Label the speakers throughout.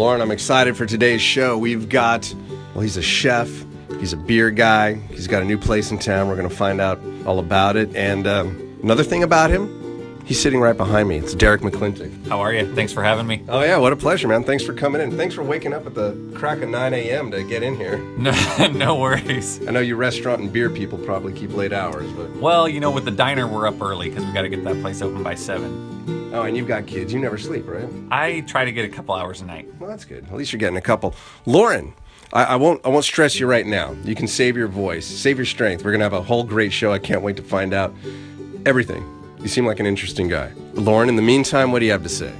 Speaker 1: Lauren, I'm excited for today's show. We've got, well, he's a chef, he's a beer guy, he's got a new place in town. We're going to find out all about it. And um, another thing about him, he's sitting right behind me. It's Derek McClintock.
Speaker 2: How are you? Thanks for having me.
Speaker 1: Oh, yeah, what a pleasure, man. Thanks for coming in. Thanks for waking up at the crack of 9 a.m. to get in here.
Speaker 2: No, no worries.
Speaker 1: I know you restaurant and beer people probably keep late hours, but.
Speaker 2: Well, you know, with the diner, we're up early because we got to get that place open by 7.
Speaker 1: Oh, and you've got kids. You never sleep, right?
Speaker 2: I try to get a couple hours a night.
Speaker 1: Well, that's good. At least you're getting a couple. Lauren, I, I, won't. I won't stress you right now. You can save your voice, save your strength. We're gonna have a whole great show. I can't wait to find out everything. You seem like an interesting guy, Lauren. In the meantime, what do you have to say?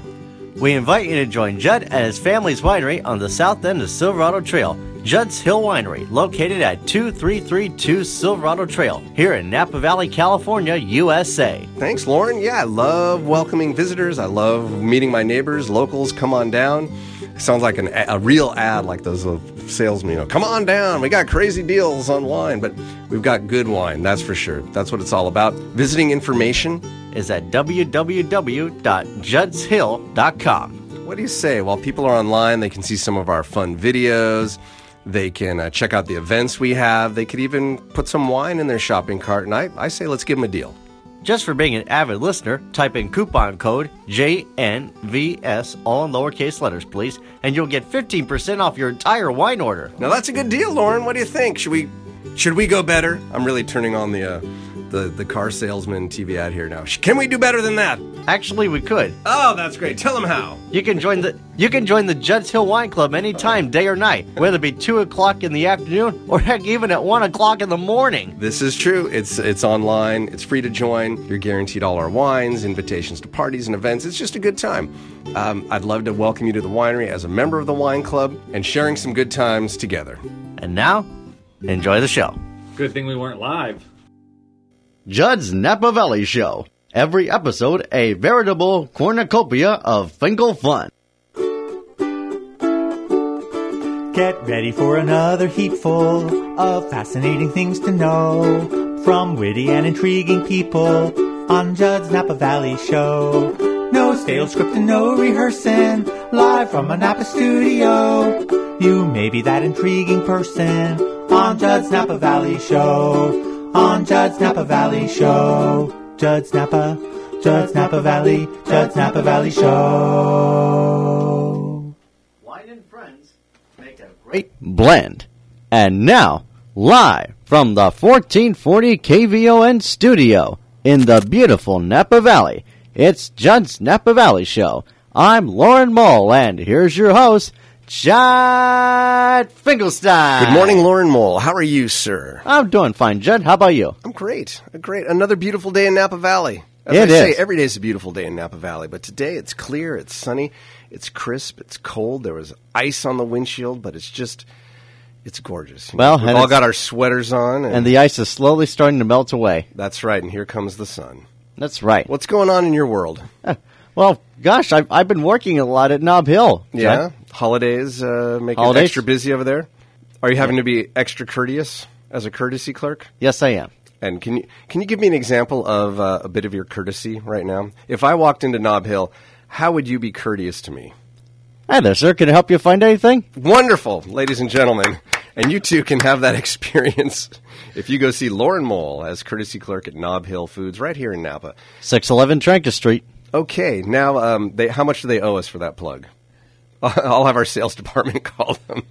Speaker 3: We invite you to join Judd at his family's winery on the south end of Silverado Trail. Judd's Hill Winery, located at 2332 Silverado Trail, here in Napa Valley, California, USA.
Speaker 1: Thanks, Lauren. Yeah, I love welcoming visitors. I love meeting my neighbors, locals. Come on down. Sounds like an, a real ad, like those salesmen. You know, come on down. We got crazy deals on wine, but we've got good wine. That's for sure. That's what it's all about. Visiting information
Speaker 3: is at www.juddshill.com.
Speaker 1: What do you say? While people are online, they can see some of our fun videos. They can uh, check out the events we have. They could even put some wine in their shopping cart. And I, I say, let's give them a deal.
Speaker 3: Just for being an avid listener, type in coupon code JNVS, all in lowercase letters, please, and you'll get 15% off your entire wine order.
Speaker 1: Now that's a good deal, Lauren. What do you think? Should we should we go better? I'm really turning on the uh, the the car salesman TV ad here now. Can we do better than that?
Speaker 3: Actually, we could.
Speaker 1: Oh, that's great. Tell them how.
Speaker 3: You can join the you can join the Judd's Hill Wine Club anytime, day or night, whether it be two o'clock in the afternoon or heck, even at one o'clock in the morning.
Speaker 1: This is true. It's it's online. It's free to join. You're guaranteed all our wines, invitations to parties and events. It's just a good time. Um, I'd love to welcome you to the winery as a member of the wine club and sharing some good times together.
Speaker 3: And now, enjoy the show.
Speaker 2: Good thing we weren't live.
Speaker 3: Judd's Napa Valley Show. Every episode, a veritable cornucopia of Finkel fun.
Speaker 4: Get ready for another heapful of fascinating things to know from witty and intriguing people on Judd's Napa Valley Show. No stale script and no rehearsing, live from a Napa studio. You may be that intriguing person on Judd's Napa Valley Show. On Judd's Napa Valley Show. Judd's Napa, Judd's Napa Valley, Judd's Napa Valley Show.
Speaker 3: Wine and friends make a great blend. And now, live from the 1440 KVON studio in the beautiful Napa Valley, it's Judd's Napa Valley Show. I'm Lauren Mole, and here's your host, Judd Finkelstein.
Speaker 1: Good morning, Lauren Mole. How are you, sir?
Speaker 3: I'm doing fine, Judd. How about you?
Speaker 1: I'm great. Great. Another beautiful day in Napa Valley. As
Speaker 3: It
Speaker 1: I say,
Speaker 3: is.
Speaker 1: every day is a beautiful day in Napa Valley, but today it's clear, it's sunny, it's crisp, it's cold. There was ice on the windshield, but it's just, it's gorgeous. You
Speaker 3: Well,
Speaker 1: we've all got our sweaters on, and,
Speaker 3: And the ice is slowly starting to melt away.
Speaker 1: that's right. And here comes the sun.
Speaker 3: That's right.
Speaker 1: What's going on in your world?
Speaker 3: Well, gosh, I've, I've been working a lot at Nob Hill.
Speaker 1: Yeah, holidays uh, make it
Speaker 3: Holidays?
Speaker 1: extra busy over there. Are you having to be extra courteous as a courtesy clerk?
Speaker 3: Yes, I am.
Speaker 1: And can you can you give me an example of uh, a bit of your courtesy right now? If I walked into Nob Hill, how would you be courteous to me?
Speaker 3: Hi there, sir. Can I help you find anything?
Speaker 1: Wonderful, ladies and gentlemen. And you too can have that experience if you go see Lauren Mole as courtesy clerk at Nob Hill Foods right here in Napa.
Speaker 3: 611 Trancas Street.
Speaker 1: Okay, now um, they, how much do they owe us for that plug? I'll have our sales department call them.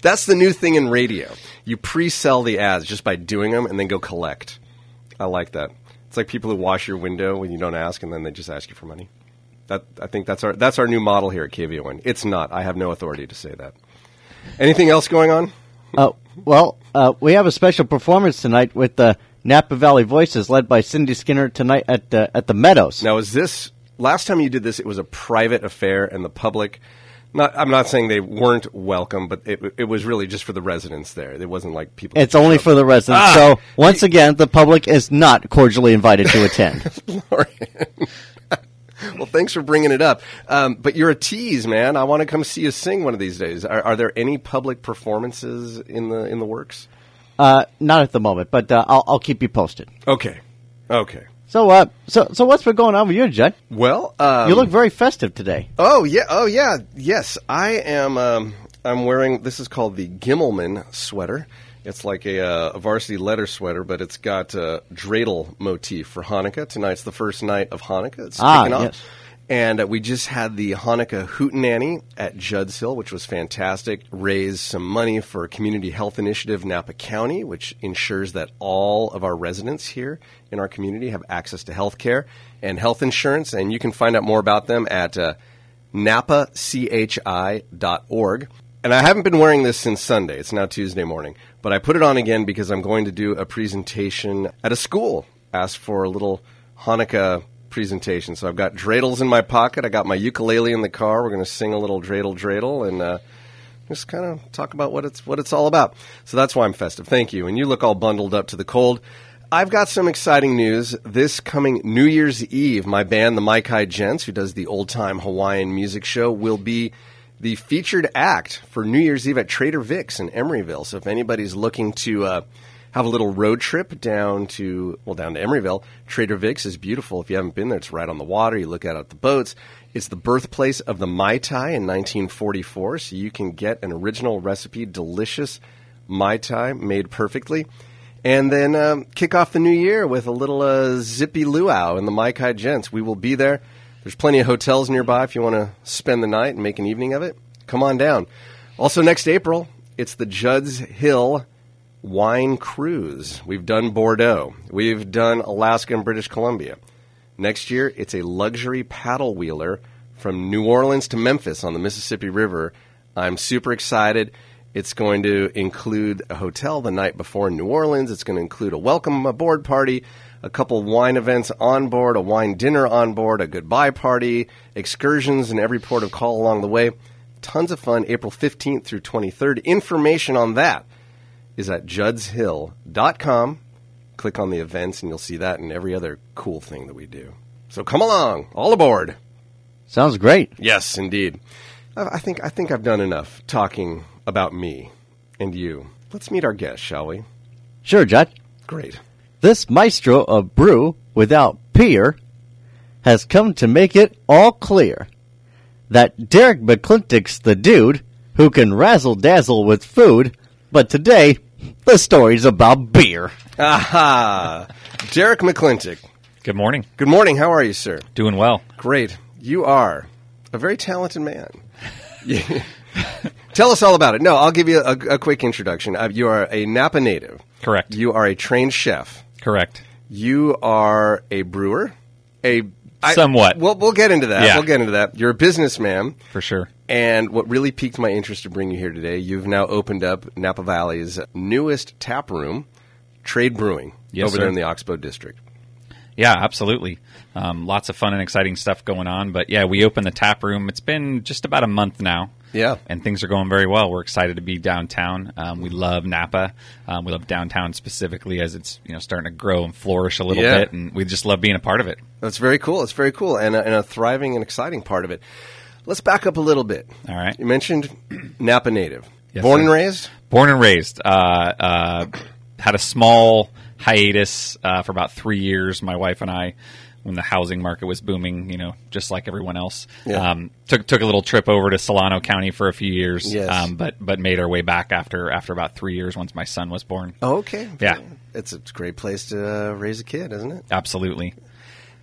Speaker 1: That's the new thing in radio. You pre-sell the ads just by doing them and then go collect. I like that. It's like people who wash your window when you don't ask and then they just ask you for money. That I think that's our that's our new model here at KVON. It's not. I have no authority to say that. Anything else going on?
Speaker 3: Uh, well, uh, we have a special performance tonight with the Napa Valley Voices, led by Cindy Skinner tonight at uh, at the Meadows.
Speaker 1: Now, is this last time you did this? It was a private affair, and the public. Not, I'm not saying they weren't welcome, but it, it was really just for the residents there. It wasn't like people.
Speaker 3: It's only for the residents.
Speaker 1: Ah!
Speaker 3: so once again, the public is not cordially invited to attend.
Speaker 1: well, thanks for bringing it up. Um, but you're a tease, man. I want to come see you sing one of these days. Are, are there any public performances in the in the works?
Speaker 3: Uh, not at the moment, but uh, I'll, I'll keep you posted.
Speaker 1: Okay, okay.
Speaker 3: So, uh, so, so what's been going on with you, Judd?
Speaker 1: Well, um,
Speaker 3: you look very festive today.
Speaker 1: Oh yeah, oh yeah, yes. I am. Um, I'm wearing. This is called the Gimmelman sweater. It's like a, uh, a varsity letter sweater, but it's got a dreidel motif for Hanukkah. Tonight's the first night of Hanukkah. It's
Speaker 3: Ah,
Speaker 1: off. And uh, we just had the Hanukkah Hootenanny at Judd's Hill, which was fantastic. Raised some money for community health initiative, Napa County, which ensures that all of our residents here in our community have access to health care and health insurance. And you can find out more about them at uh, napachi.org. And I haven't been wearing this since Sunday. It's now Tuesday morning. But I put it on again because I'm going to do a presentation at a school. Asked for a little Hanukkah presentation. So I've got dreidels in my pocket. I got my ukulele in the car. We're going to sing a little dreidel dreidel and uh, just kind of talk about what it's what it's all about. So that's why I'm festive. Thank you. And you look all bundled up to the cold. I've got some exciting news. This coming New Year's Eve, my band, the Maikai Gents, who does the old time Hawaiian music show, will be the featured act for New Year's Eve at Trader Vic's in Emeryville. So if anybody's looking to uh, have a little road trip down to well down to Emeryville, Trader Vic's is beautiful. If you haven't been there, it's right on the water. You look out at the boats. It's the birthplace of the Mai Tai in 1944, so you can get an original recipe, delicious Mai Tai made perfectly. And then um, kick off the new year with a little uh, zippy luau in the Maikai Gents. We will be there. There's plenty of hotels nearby if you want to spend the night and make an evening of it. Come on down. Also, next April, it's the Judd's Hill Wine Cruise. We've done Bordeaux. We've done Alaska and British Columbia. Next year, it's a luxury paddle wheeler from New Orleans to Memphis on the Mississippi River. I'm super excited. It's going to include a hotel the night before in New Orleans. It's going to include a welcome aboard party, a couple wine events on board, a wine dinner on board, a goodbye party, excursions in every port of call along the way. Tons of fun, April 15th through 23rd. Information on that is at juddshill.com. Click on the events and you'll see that and every other cool thing that we do. So come along, all aboard.
Speaker 3: Sounds great.
Speaker 1: Yes, indeed. I I think I think I've done enough talking about me and you. Let's meet our guest, shall we?
Speaker 3: Sure, Judd.
Speaker 1: Great.
Speaker 3: This maestro of brew without peer has come to make it all clear that Derek McClintock's the dude who can razzle dazzle with food, but today the story's about beer.
Speaker 1: Aha! Derek McClintock.
Speaker 2: Good morning.
Speaker 1: Good morning. How are you, sir?
Speaker 2: Doing well.
Speaker 1: Great. You are a very talented man. You- Tell us all about it. No, I'll give you a, a quick introduction. Uh, you are a Napa native.
Speaker 2: Correct.
Speaker 1: You are a trained chef.
Speaker 2: Correct.
Speaker 1: You are a brewer. A I-
Speaker 2: Somewhat.
Speaker 1: We'll, we'll get into that.
Speaker 2: Yeah.
Speaker 1: We'll get into that. You're a businessman.
Speaker 2: For sure.
Speaker 1: And what really piqued my interest to bring you here today, you've now opened up Napa Valley's newest tap room, Trade Brewing,
Speaker 2: Yes,
Speaker 1: over
Speaker 2: sir.
Speaker 1: there in the Oxbow District.
Speaker 2: Yeah, absolutely. Um, lots of fun and exciting stuff going on. But yeah, we opened the tap room. It's been just about a month now.
Speaker 1: Yeah.
Speaker 2: And things are going very well. We're excited to be downtown. Um, we love Napa. Um, we love downtown specifically as it's you know starting to grow and flourish a little
Speaker 1: Yeah.
Speaker 2: bit, and we just love being a part of it.
Speaker 1: That's very cool. It's very cool and a, and a thriving and exciting part of it. Let's back up a little bit.
Speaker 2: All right.
Speaker 1: You mentioned Napa native.
Speaker 2: Yes,
Speaker 1: Born
Speaker 2: sir.
Speaker 1: and raised?
Speaker 2: Born and raised. Uh, uh, had a small hiatus uh, for about three years. My wife and I, when the housing market was booming, you know, just like everyone else,
Speaker 1: Yeah.
Speaker 2: um, took took a little trip over to Solano County for a few years.
Speaker 1: Yes.
Speaker 2: Um, but but made our way back after after about three years once my son was born.
Speaker 1: Oh, okay.
Speaker 2: Yeah.
Speaker 1: It's a great place to uh, raise a kid, isn't it?
Speaker 2: Absolutely.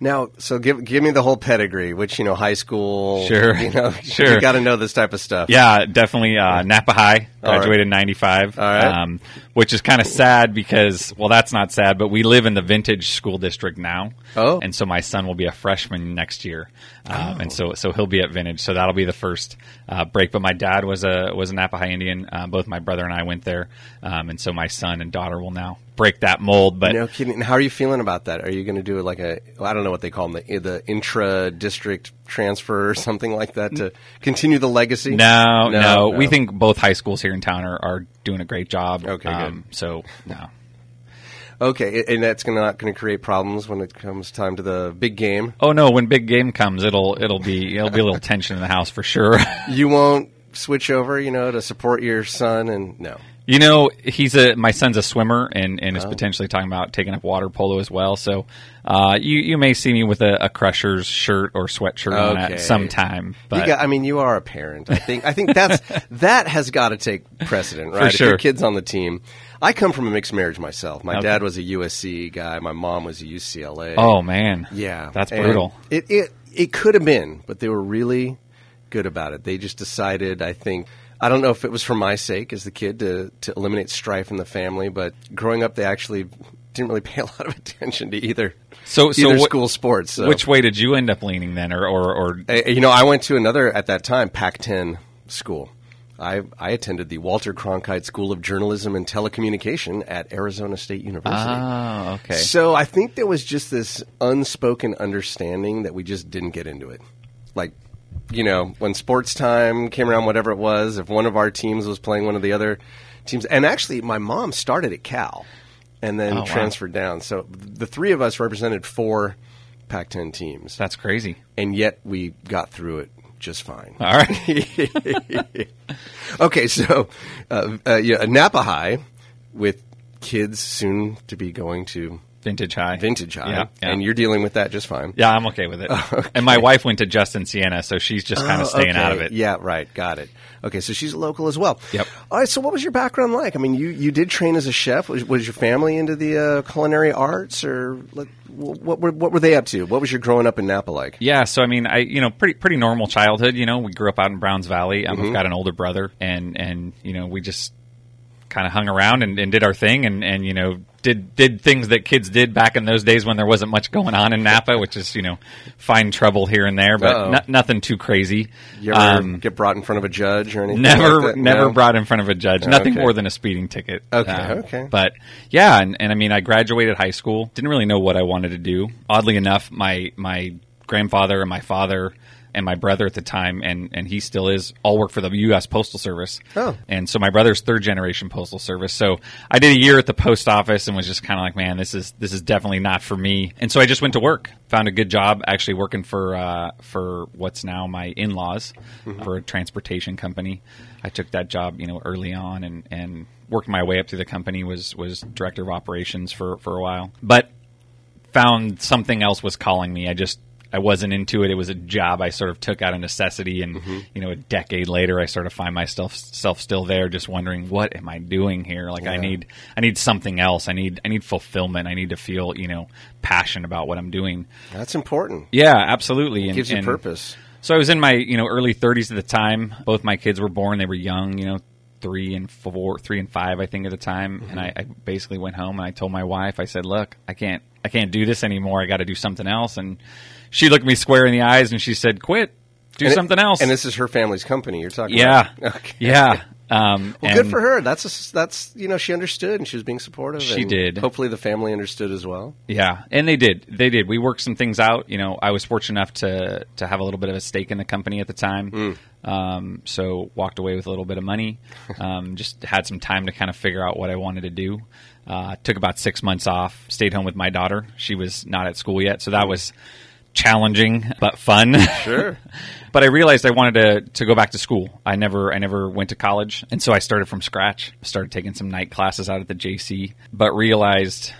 Speaker 1: Now, so give give me the whole pedigree, which you know, high school.
Speaker 2: Sure.
Speaker 1: You know,
Speaker 2: Sure.
Speaker 1: You got to know this type of stuff.
Speaker 2: Yeah, definitely. Uh, Napa High graduated in '95,
Speaker 1: All right.
Speaker 2: um, which is kind of sad because, well, that's not sad, but we live in the Vintage School District now.
Speaker 1: Oh.
Speaker 2: and so my son will be a freshman next year, um, and so so he'll be at Vintage. So that'll be the first uh, break. But my dad was a was a Napa High Indian. Uh, both my brother and I went there, um, and so my son and daughter will now break that mold. But
Speaker 1: No kidding. How are you feeling about that? Are you going to do like a I don't know what they call them the the intra district transfer or something like that to continue the legacy?
Speaker 2: No, no,
Speaker 1: No,
Speaker 2: We think both high schools here in town are, are doing a great job.
Speaker 1: Okay,
Speaker 2: um, So no.
Speaker 1: Okay, and that's gonna, not going to create problems when it comes time to the big game.
Speaker 2: Oh no! When big game comes, it'll it'll be it'll be a little tension in the house for sure.
Speaker 1: You won't switch over, you know, to support your son, and no.
Speaker 2: You know, he's a my son's a swimmer and, and is
Speaker 1: Oh.
Speaker 2: potentially talking about taking up water polo as well. So uh, you you may see me with a, a Crushers shirt or sweatshirt on at some time. But
Speaker 1: got, I mean, you are a parent. I think. I think that's that has got to take precedent, right? If
Speaker 2: sure.
Speaker 1: your kid's on the team. I come from a mixed marriage myself. My
Speaker 2: Okay.
Speaker 1: dad was a USC guy. My mom was a UCLA.
Speaker 2: oh man,
Speaker 1: yeah,
Speaker 2: that's
Speaker 1: And
Speaker 2: brutal.
Speaker 1: It it it could have been, but they were really good about it. They just decided. I think. I don't know if it was for my sake as the kid to to eliminate strife in the family, but growing up, they actually didn't really pay a lot of attention to either.
Speaker 2: So so
Speaker 1: either
Speaker 2: what-
Speaker 1: school sports. So.
Speaker 2: Which way did you end up leaning then, or or, or
Speaker 1: Uh, you know, I went to another at that time Pac-10 school. I I attended the Walter Cronkite School of Journalism and Telecommunication at Arizona State University.
Speaker 2: oh okay
Speaker 1: So I think there was just this unspoken understanding that we just didn't get into it. Like, you know, when sports time came around, whatever it was, if one of our teams was playing one of the other teams, and actually, my mom started at Cal and then
Speaker 2: Oh, wow.
Speaker 1: transferred down. So the three of us represented four Pac-10 teams
Speaker 2: that's crazy.
Speaker 1: and yet we got through it just fine.
Speaker 2: All right,
Speaker 1: Okay, so uh, uh, yeah, Napa High with kids soon to be going to
Speaker 2: vintage high,
Speaker 1: Vintage High,
Speaker 2: Yeah, yeah.
Speaker 1: and you're dealing with that just fine.
Speaker 2: yeah, I'm okay with it. And my wife went to Justin Siena, so she's just kind of
Speaker 1: Oh,
Speaker 2: staying
Speaker 1: okay.
Speaker 2: out of it.
Speaker 1: Yeah, right. Got it. Okay, so she's local as well.
Speaker 2: Yep.
Speaker 1: All right. So, what was your background like? I mean, you, you did train as a chef. Was, was your family into the uh, culinary arts, or like, what were what were they up to? What was your growing up in Napa like?
Speaker 2: Yeah, so I mean, I you know, pretty pretty normal childhood. You know, we grew up out in Browns Valley. Um,
Speaker 1: Mm-hmm.
Speaker 2: We've got an older brother, and and you know, we just kind of hung around and, and did our thing, and and you know, did did things that kids did back in those days when there wasn't much going on in Napa, which is you know, find trouble here and there, but no, nothing too crazy.
Speaker 1: You ever
Speaker 2: Um,
Speaker 1: get brought in front of a judge or anything?
Speaker 2: Never,
Speaker 1: like that?
Speaker 2: never
Speaker 1: No?
Speaker 2: brought in front of a judge. Nothing
Speaker 1: okay.
Speaker 2: more than a speeding ticket.
Speaker 1: Okay,
Speaker 2: Um,
Speaker 1: okay.
Speaker 2: But yeah, and, and I mean, I graduated high school. Didn't really know what I wanted to do. Oddly enough, my my grandfather and my father and my brother at the time, and and he still is, all work for the U.S. Postal Service.
Speaker 1: Oh.
Speaker 2: and so my brother's third generation Postal Service. So I did a year at the post office and was just kind of like, man, this is this is definitely not for me. And so I just went to work. Found a good job actually working for uh, for what's now my in laws for a transportation company. I took that job, you know, early on and and worked my way up through the company. was was director of operations for for a while, but found something else was calling me. I just I wasn't into it. It was a job I sort of took out of necessity, and mm-hmm. you know, a decade later, I sort of find myself self still there, just wondering what am I doing here? Like I need I need something else. I need I need fulfillment. I need to feel you know passion about what I'm doing.
Speaker 1: That's important.
Speaker 2: Yeah, absolutely. And,
Speaker 1: Gives you
Speaker 2: and-
Speaker 1: purpose.
Speaker 2: so I was in my you know early 30s at the time. Both my kids were born. They were young. You know, three and four, three and five, I think at the time. And mm-hmm. I, I basically went home and I told my wife, I said, "Look, I can't, I can't do this anymore. I got to do something else." And she looked me square in the eyes and she said, "Quit, do
Speaker 1: And it-
Speaker 2: something else."
Speaker 1: And this is her family's company you're talking
Speaker 2: yeah,
Speaker 1: about. Okay.
Speaker 2: yeah. Um,
Speaker 1: Well, good for her. That's a, that's you know she understood and she was being supportive.
Speaker 2: She did.
Speaker 1: Hopefully the family understood as well.
Speaker 2: Yeah, and they did. They did. We worked some things out. You know, I was fortunate enough to to have a little bit of a stake in the company at the time. Um, so walked away with a little bit of money. Um, just had some time to kind of figure out what I wanted to do. Uh, took about six months off. Stayed home with my daughter. She was not at school yet, so that was challenging but fun.
Speaker 1: Sure.
Speaker 2: but I realized I wanted to, to go back to school. I never I never went to college, and so I started from scratch. Started taking some night classes out at the JC, but realized,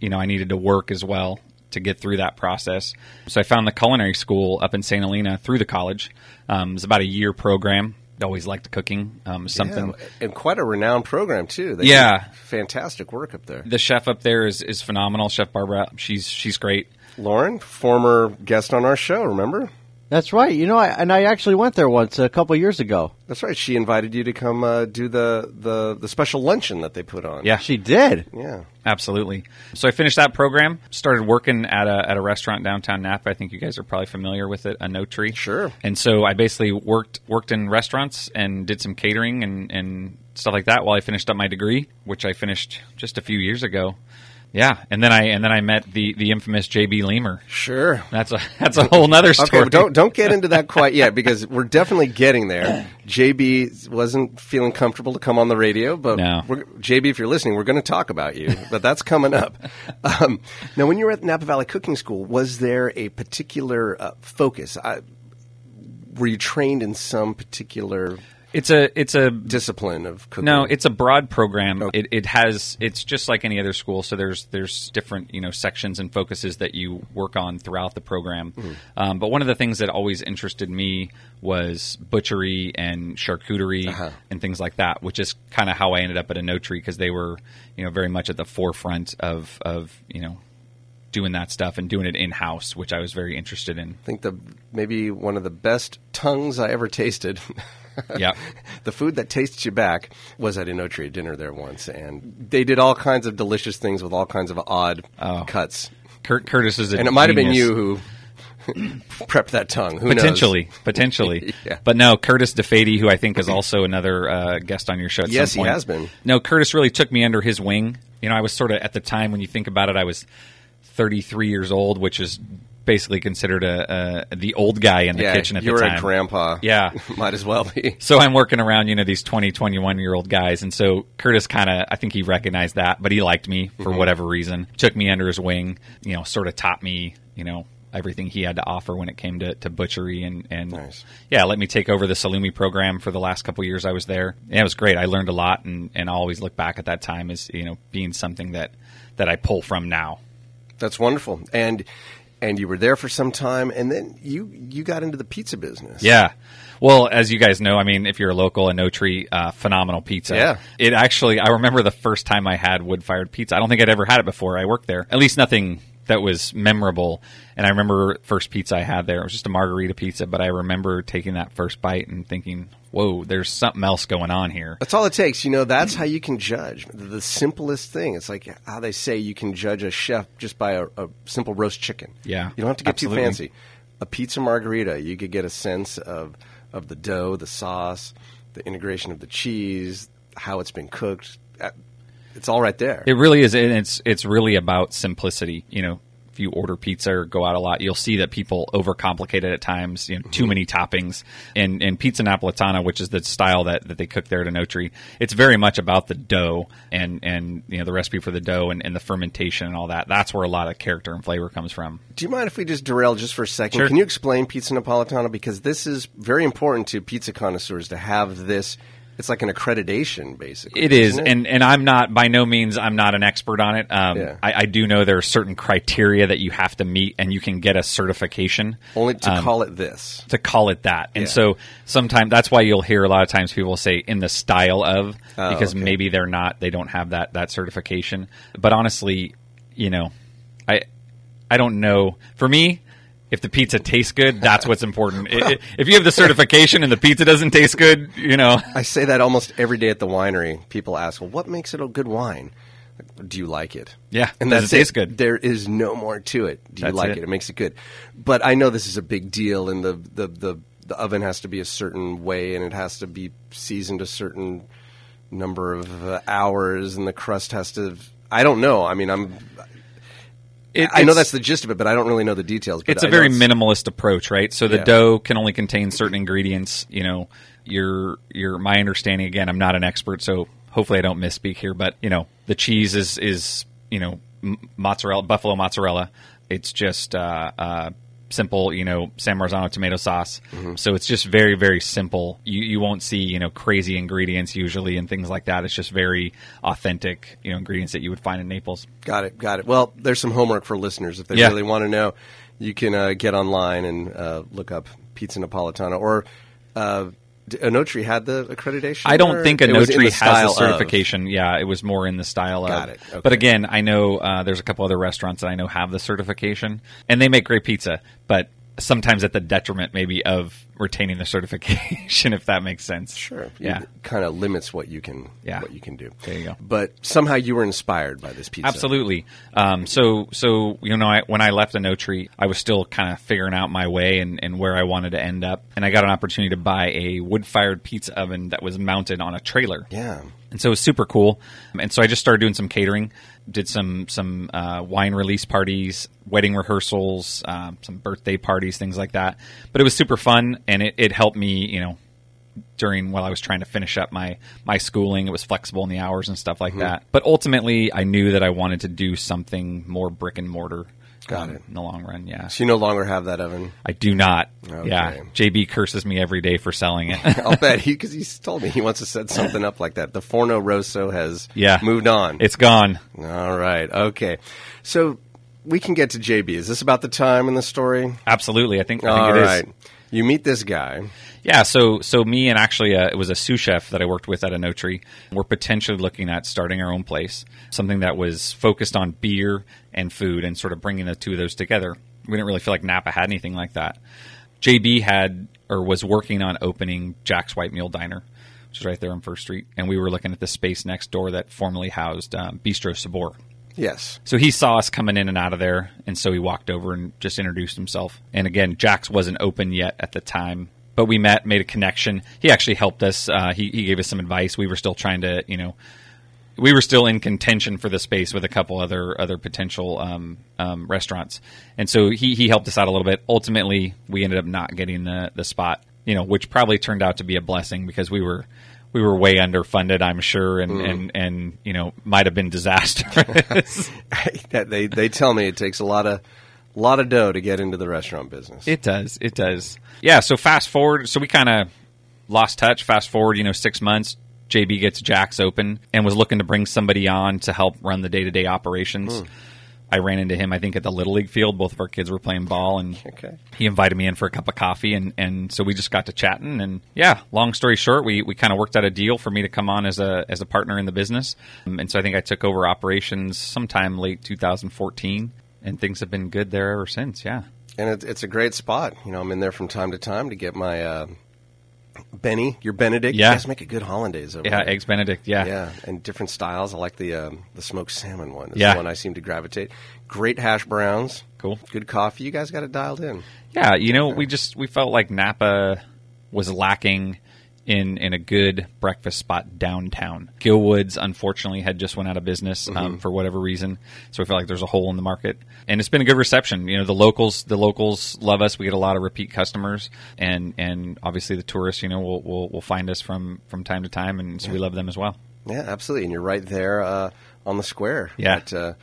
Speaker 2: you know, I needed to work as well to get through that process. So I found the culinary school up in St. Helena through the college. Um, it was about a year program. Always liked cooking. Um, something.
Speaker 1: Yeah, and quite a renowned program too. They
Speaker 2: Yeah.
Speaker 1: fantastic work up there.
Speaker 2: The chef up there is, is phenomenal. Chef Barbara, she's she's great.
Speaker 1: Lauren, former guest on our show, remember?
Speaker 3: That's right. You know, I, and I actually went there once a couple years ago.
Speaker 1: That's right. She invited you to come uh, do the, the the special luncheon that they put on.
Speaker 2: Yeah,
Speaker 3: She did.
Speaker 1: yeah.
Speaker 2: Absolutely. So I finished that program, started working at a, at a restaurant downtown Napa. I think you guys are probably familiar with it, Oenotri.
Speaker 1: Sure.
Speaker 2: And so I basically worked worked in restaurants and did some catering and, and stuff like that while I finished up my degree, which I finished just a few years ago. Yeah, and then I and then I met the, the infamous JB Leamer.
Speaker 1: Sure.
Speaker 2: That's a that's a whole other story.
Speaker 1: Okay, don't don't get into that quite yet because we're definitely getting there. JB wasn't feeling comfortable to come on the radio, but
Speaker 2: No.
Speaker 1: JB, if you're listening, we're going to talk about you. But that's coming up. Um, now, when you were at Napa Valley Cooking School, was there a particular uh, focus? I, were you trained in some particular
Speaker 2: It's a it's a
Speaker 1: discipline of cooking?
Speaker 2: No, it's a broad program. It, it has it's just like any other school. So there's there's different you know sections and focuses that you work on throughout the program. Um, but one of the things that always interested me was butchery and charcuterie
Speaker 1: Uh-huh.
Speaker 2: and things like that, which is kind of how I ended up at Oenotri because they were you know very much at the forefront of of you know doing that stuff and doing it in house, which I was very interested in.
Speaker 1: I think the maybe one of the best tongues I ever tasted.
Speaker 2: Yeah.
Speaker 1: the food that tastes you back was at Oenotri dinner there once, and they did all kinds of delicious things with all kinds of odd
Speaker 2: Oh.
Speaker 1: cuts.
Speaker 2: Kurt Curtis is a
Speaker 1: And it might have been you who prepped that tongue. Who knows?
Speaker 2: potentially, potentially.
Speaker 1: Yeah.
Speaker 2: But no, Curtis Di Fede, who I think is also another uh, guest on your show.
Speaker 1: Yes, he has been.
Speaker 2: No, Curtis really took me under his wing. You know, I was sort of at the time when you think about it, I was 33 years old, which is basically considered a, a the old guy in the
Speaker 1: yeah,
Speaker 2: kitchen at
Speaker 1: you're
Speaker 2: the time.
Speaker 1: a grandpa.
Speaker 2: Yeah.
Speaker 1: might as well be.
Speaker 2: So I'm working around, you know, these 20, 21 year old guys. And so Curtis kind of, I think he recognized that, but he liked me for
Speaker 1: Mm-hmm.
Speaker 2: whatever reason. Took me under his wing, you know, sort of taught me, you know, everything he had to offer when it came to, to butchery and, and
Speaker 1: Nice.
Speaker 2: yeah, let me take over the salumi program for the last couple years I was there. Yeah, it was great. I learned a lot and, and I always look back at that time as, you know, being something that, that I pull from now.
Speaker 1: That's wonderful. And and you were there for some time, and then you you got into the pizza business.
Speaker 2: Yeah. Well, as you guys know, I mean, if you're a local, Oenotri, uh, phenomenal pizza.
Speaker 1: Yeah.
Speaker 2: It actually, I remember the first time I had wood fired pizza. I don't think I'd ever had it before. I worked there. At least nothing that was memorable. And I remember first pizza I had there. It was just a margherita pizza, but I remember taking that first bite and thinking, whoa, there's something else going on here.
Speaker 1: That's all it takes. You know, that's how you can judge. The, simplest thing. It's like how they say you can judge a chef just by a, a simple roast chicken.
Speaker 2: Yeah,
Speaker 1: You don't have to get
Speaker 2: absolutely.
Speaker 1: too fancy. A pizza margherita, you could get a sense of, of the dough, the sauce, the integration of the cheese, how it's been cooked. Uh, It's all right there.
Speaker 2: It really is, and it's it's really about simplicity. You know, if you order pizza or go out a lot, you'll see that people overcomplicate it at times. You know, too mm-hmm. many toppings. And and pizza napolitana, which is the style that, that they cook there at Oenotri, it's very much about the dough and and you know the recipe for the dough and, and the fermentation and all that. That's where a lot of character and flavor comes from.
Speaker 1: Do you mind if we just derail just for a second?
Speaker 2: Sure.
Speaker 1: Can you explain pizza napolitana because this is very important to pizza connoisseurs to have this. It's like an accreditation, basically.
Speaker 2: It is,
Speaker 1: it?
Speaker 2: and and I'm not by no means I'm not an expert on it. Um,
Speaker 1: Yeah.
Speaker 2: I, I do know there are certain criteria that you have to meet, and you can get a certification.
Speaker 1: only to
Speaker 2: Um,
Speaker 1: call it this.
Speaker 2: to call it that. And
Speaker 1: Yeah.
Speaker 2: so sometimes that's why you'll hear a lot of times people say in the style of
Speaker 1: Oh,
Speaker 2: because
Speaker 1: okay.
Speaker 2: maybe they're not they don't have that that certification. But honestly, you know, I I don't know. For me, if the pizza tastes good, that's what's important. I- if you have the certification and the pizza doesn't taste good, you know,
Speaker 1: I say that almost every day at the winery. People ask, "Well, what makes it a good wine?" Do you like it?
Speaker 2: Yeah.
Speaker 1: and
Speaker 2: Does
Speaker 1: that's
Speaker 2: it taste good?
Speaker 1: There is no more to it. Do you
Speaker 2: That's
Speaker 1: like
Speaker 2: it.
Speaker 1: it? It makes it good. But I know this is a big deal, and the, the the the oven has to be a certain way, and it has to be seasoned a certain number of uh, hours, and the crust has to. I don't know. I mean, I'm.
Speaker 2: It-
Speaker 1: I know that's the gist of it, but I don't really know the details. But
Speaker 2: it's a
Speaker 1: I
Speaker 2: very
Speaker 1: it's-
Speaker 2: minimalist approach, right? So the
Speaker 1: Yeah.
Speaker 2: dough can only contain certain ingredients. You know, your your my understanding again. I'm not an expert, so hopefully I don't misspeak here. But you know, the cheese is is you know mozzarella, buffalo mozzarella. It's just uh, uh, simple, you know, San Marzano tomato sauce.
Speaker 1: Mm-hmm.
Speaker 2: So it's just very very simple. You you won't see you know crazy ingredients usually and things like that. It's just very authentic, you know, ingredients that you would find in Naples.
Speaker 1: Got it. Got it. Well, there's some homework for listeners if they
Speaker 2: Yeah.
Speaker 1: really want to know. You can uh, get online and uh, look up Pizza Napolitana or uh, Oenotri had the accreditation.
Speaker 2: I don't think a
Speaker 1: it was the
Speaker 2: has
Speaker 1: style
Speaker 2: a
Speaker 1: of?
Speaker 2: certification. Yeah, it was more in the style
Speaker 1: Got
Speaker 2: of.
Speaker 1: it. Okay.
Speaker 2: But again, I know uh, there's a couple other restaurants that I know have the certification, and they make great pizza, but sometimes at the detriment maybe of retaining the certification, if that makes sense.
Speaker 1: Sure.
Speaker 2: Yeah.
Speaker 1: It kind of limits what you can.
Speaker 2: Yeah.
Speaker 1: What you can do.
Speaker 2: There you go.
Speaker 1: But somehow you were inspired by this pizza.
Speaker 2: Absolutely. Um, so, so you know, I, when I left the Oenotri, I was still kind of figuring out my way and, and where I wanted to end up, and I got an opportunity to buy a wood-fired pizza oven that was mounted on a trailer.
Speaker 1: Yeah.
Speaker 2: and so it was super cool. And so I just started doing some catering, did some some uh, wine release parties, wedding rehearsals, um, some birthday parties, things like that. But it was super fun, and it, it helped me, you know, during while I was trying to finish up my my schooling. It was flexible in the hours and stuff like that. But ultimately, I knew that I wanted to do something more brick and mortar.
Speaker 1: Got
Speaker 2: um,
Speaker 1: it.
Speaker 2: in the long run. Yeah,
Speaker 1: So you no longer have that oven.
Speaker 2: I do not.
Speaker 1: Okay.
Speaker 2: Yeah, JB curses me every day for selling it.
Speaker 1: I'll bet he because he's told me he wants to set something up like that. The Forno Rosso has
Speaker 2: Yeah.
Speaker 1: moved on.
Speaker 2: it's gone.
Speaker 1: All right. Okay. So we can get to JB. Is this about the time in the story?
Speaker 2: Absolutely, I think. I think
Speaker 1: All
Speaker 2: it is.
Speaker 1: You meet this guy.
Speaker 2: Yeah, so so me and actually uh, it was a sous chef that I worked with at a. We're potentially looking at starting our own place, something that was focused on beer and food, and sort of bringing the two of those together. We didn't really feel like Napa had anything like that. JB had or was working on opening Jax White Mule Diner, which is right there on First Street, and we were looking at the space next door that formerly housed um, Bistro Sabor.
Speaker 1: Yes.
Speaker 2: So he saw us coming in and out of there, and so he walked over and just introduced himself. And again, Jax wasn't open yet at the time, but we met, made a connection. He actually helped us. Uh, he, he gave us some advice. We were still trying to, you know, we were still in contention for the space with a couple other other potential um, um, restaurants, and so he he helped us out a little bit. Ultimately, we ended up not getting the the spot, you know, which probably turned out to be a blessing because we were. We were way underfunded, I'm sure, and, mm. and, and you know might have been disastrous.
Speaker 1: that they they tell me it takes a lot of lot of dough to get into the restaurant business.
Speaker 2: It does. It does. Yeah. So fast forward. So we kind of lost touch. Fast forward, you know, six months. JB gets Jax open and was looking to bring somebody on to help run the day to day operations. Hmm. I ran into him, I think, at the Little League field. Both of our kids were playing ball, and
Speaker 1: Okay.
Speaker 2: he invited me in for a cup of coffee, and, and so we just got to chatting. And yeah, long story short, we, we kind of worked out a deal for me to come on as a as a partner in the business. Um, and so I think I took over operations sometime late 2014, and things have been good there ever since. Yeah.
Speaker 1: and it, it's a great spot. You know, I'm in there from time to time to get my uh, Benny, your Benedict.
Speaker 2: Yeah.
Speaker 1: you guys make a good hollandaise over
Speaker 2: Yeah,
Speaker 1: there.
Speaker 2: eggs Benedict. Yeah,
Speaker 1: Yeah, and different styles. I like the um, the smoked salmon one. It's
Speaker 2: Yeah.
Speaker 1: the one I seem to gravitate. Great hash browns.
Speaker 2: Cool.
Speaker 1: Good coffee. You guys got it dialed in.
Speaker 2: Yeah, you know, we just we felt like Napa was lacking in in a good breakfast spot downtown. Gillwoods unfortunately had just went out of business um, for whatever reason, so we felt like there's a hole in the market. And it's been a good reception. You know, the locals the locals love us. We get a lot of repeat customers, and and obviously the tourists, you know, will will, will find us from from time to time, and so we love them as well.
Speaker 1: Yeah, absolutely. And you're right there uh, on the square.
Speaker 2: Yeah.
Speaker 1: At, uh,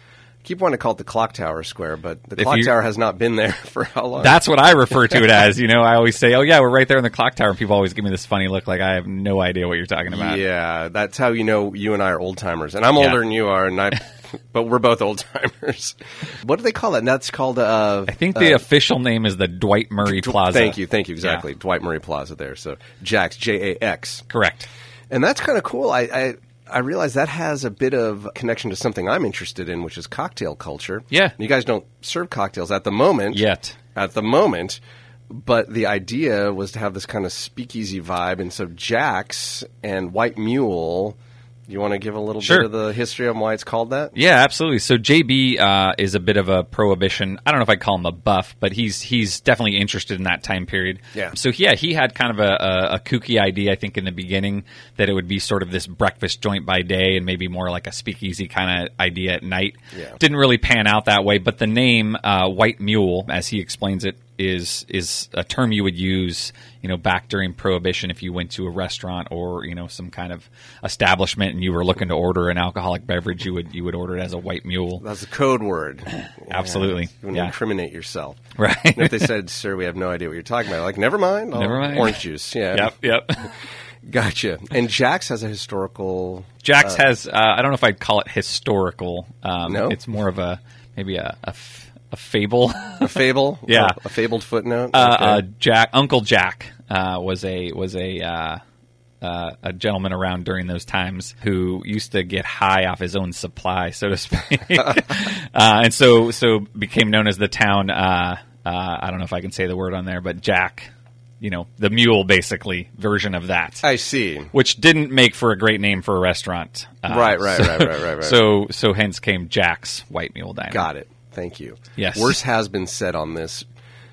Speaker 1: keep wanting to call it the Clock Tower Square, but the
Speaker 2: If
Speaker 1: Clock
Speaker 2: you-
Speaker 1: Tower has not been there for how long?
Speaker 2: That's what I refer to it as. You know, I always say, "Oh yeah, we're right there in the clock tower," and people always give me this funny look, like I have no idea what you're talking about.
Speaker 1: Yeah, that's how you know you and I are old timers, and I'm
Speaker 2: Yeah.
Speaker 1: older than you are, and I, but we're both old timers. What do they call it? And that's called. Uh,
Speaker 2: I think the official name is the Dwight Murray Plaza.
Speaker 1: Thank you, thank you.
Speaker 2: Yeah.
Speaker 1: Exactly, Dwight Murray Plaza there. So Jax, J A X,
Speaker 2: Correct.
Speaker 1: and that's kind of cool. I, I I realize that has a bit of connection to something I'm interested in, which is cocktail culture.
Speaker 2: Yeah.
Speaker 1: you guys don't serve cocktails at the moment
Speaker 2: Yet.
Speaker 1: At the moment. But the idea was to have this kind of speakeasy vibe, and so Jax and White Mule. You want to give a little
Speaker 2: Sure.
Speaker 1: bit of the history on why it's called that?
Speaker 2: Yeah, absolutely. So JB uh, is a bit of a prohibition. I don't know if I'd call him a buff, but he's he's definitely interested in that time period.
Speaker 1: Yeah.
Speaker 2: So yeah, he had kind of a, a, a kooky idea, I think, in the beginning that it would be sort of this breakfast joint by day and maybe more like a speakeasy kind of idea at night.
Speaker 1: Yeah.
Speaker 2: Didn't really pan out that way, but the name uh, White Mule, as he explains it, is is a term you would use, you know, back during Prohibition if you went to a restaurant or you know some kind of establishment and you were looking to order an alcoholic beverage, you would you would order it as a white mule.
Speaker 1: That's a code word.
Speaker 2: Absolutely.
Speaker 1: You want to
Speaker 2: Yeah.
Speaker 1: incriminate yourself.
Speaker 2: Right.
Speaker 1: And if they said, "Sir, we have no idea what you're talking about," like, never mind. I'll-
Speaker 2: Never mind.
Speaker 1: Orange juice. Yeah.
Speaker 2: Yep, yep.
Speaker 1: Gotcha. And Jax has a historical.
Speaker 2: Jax has uh, I don't know if I'd call it historical. Um,
Speaker 1: No?
Speaker 2: it's more of a maybe a a, f- a fable.
Speaker 1: A fable,
Speaker 2: Yeah.
Speaker 1: a, fabled footnote.
Speaker 2: uh,
Speaker 1: Okay.
Speaker 2: uh, Jack, Uncle Jack, uh, was a was a uh, uh, a gentleman around during those times who used to get high off his own supply, so to speak, uh, and so so became known as the town. Uh, uh, I don't know if I can say the word on there, but Jack, you know, the mule, basically version of that.
Speaker 1: I see.
Speaker 2: which didn't make for a great name for a restaurant. Uh,
Speaker 1: Right, right,
Speaker 2: so-
Speaker 1: right, right, right, right.
Speaker 2: So, so hence came Jax White Mule Diner.
Speaker 1: Got it. Thank you.
Speaker 2: Yes.
Speaker 1: Worse has been said on this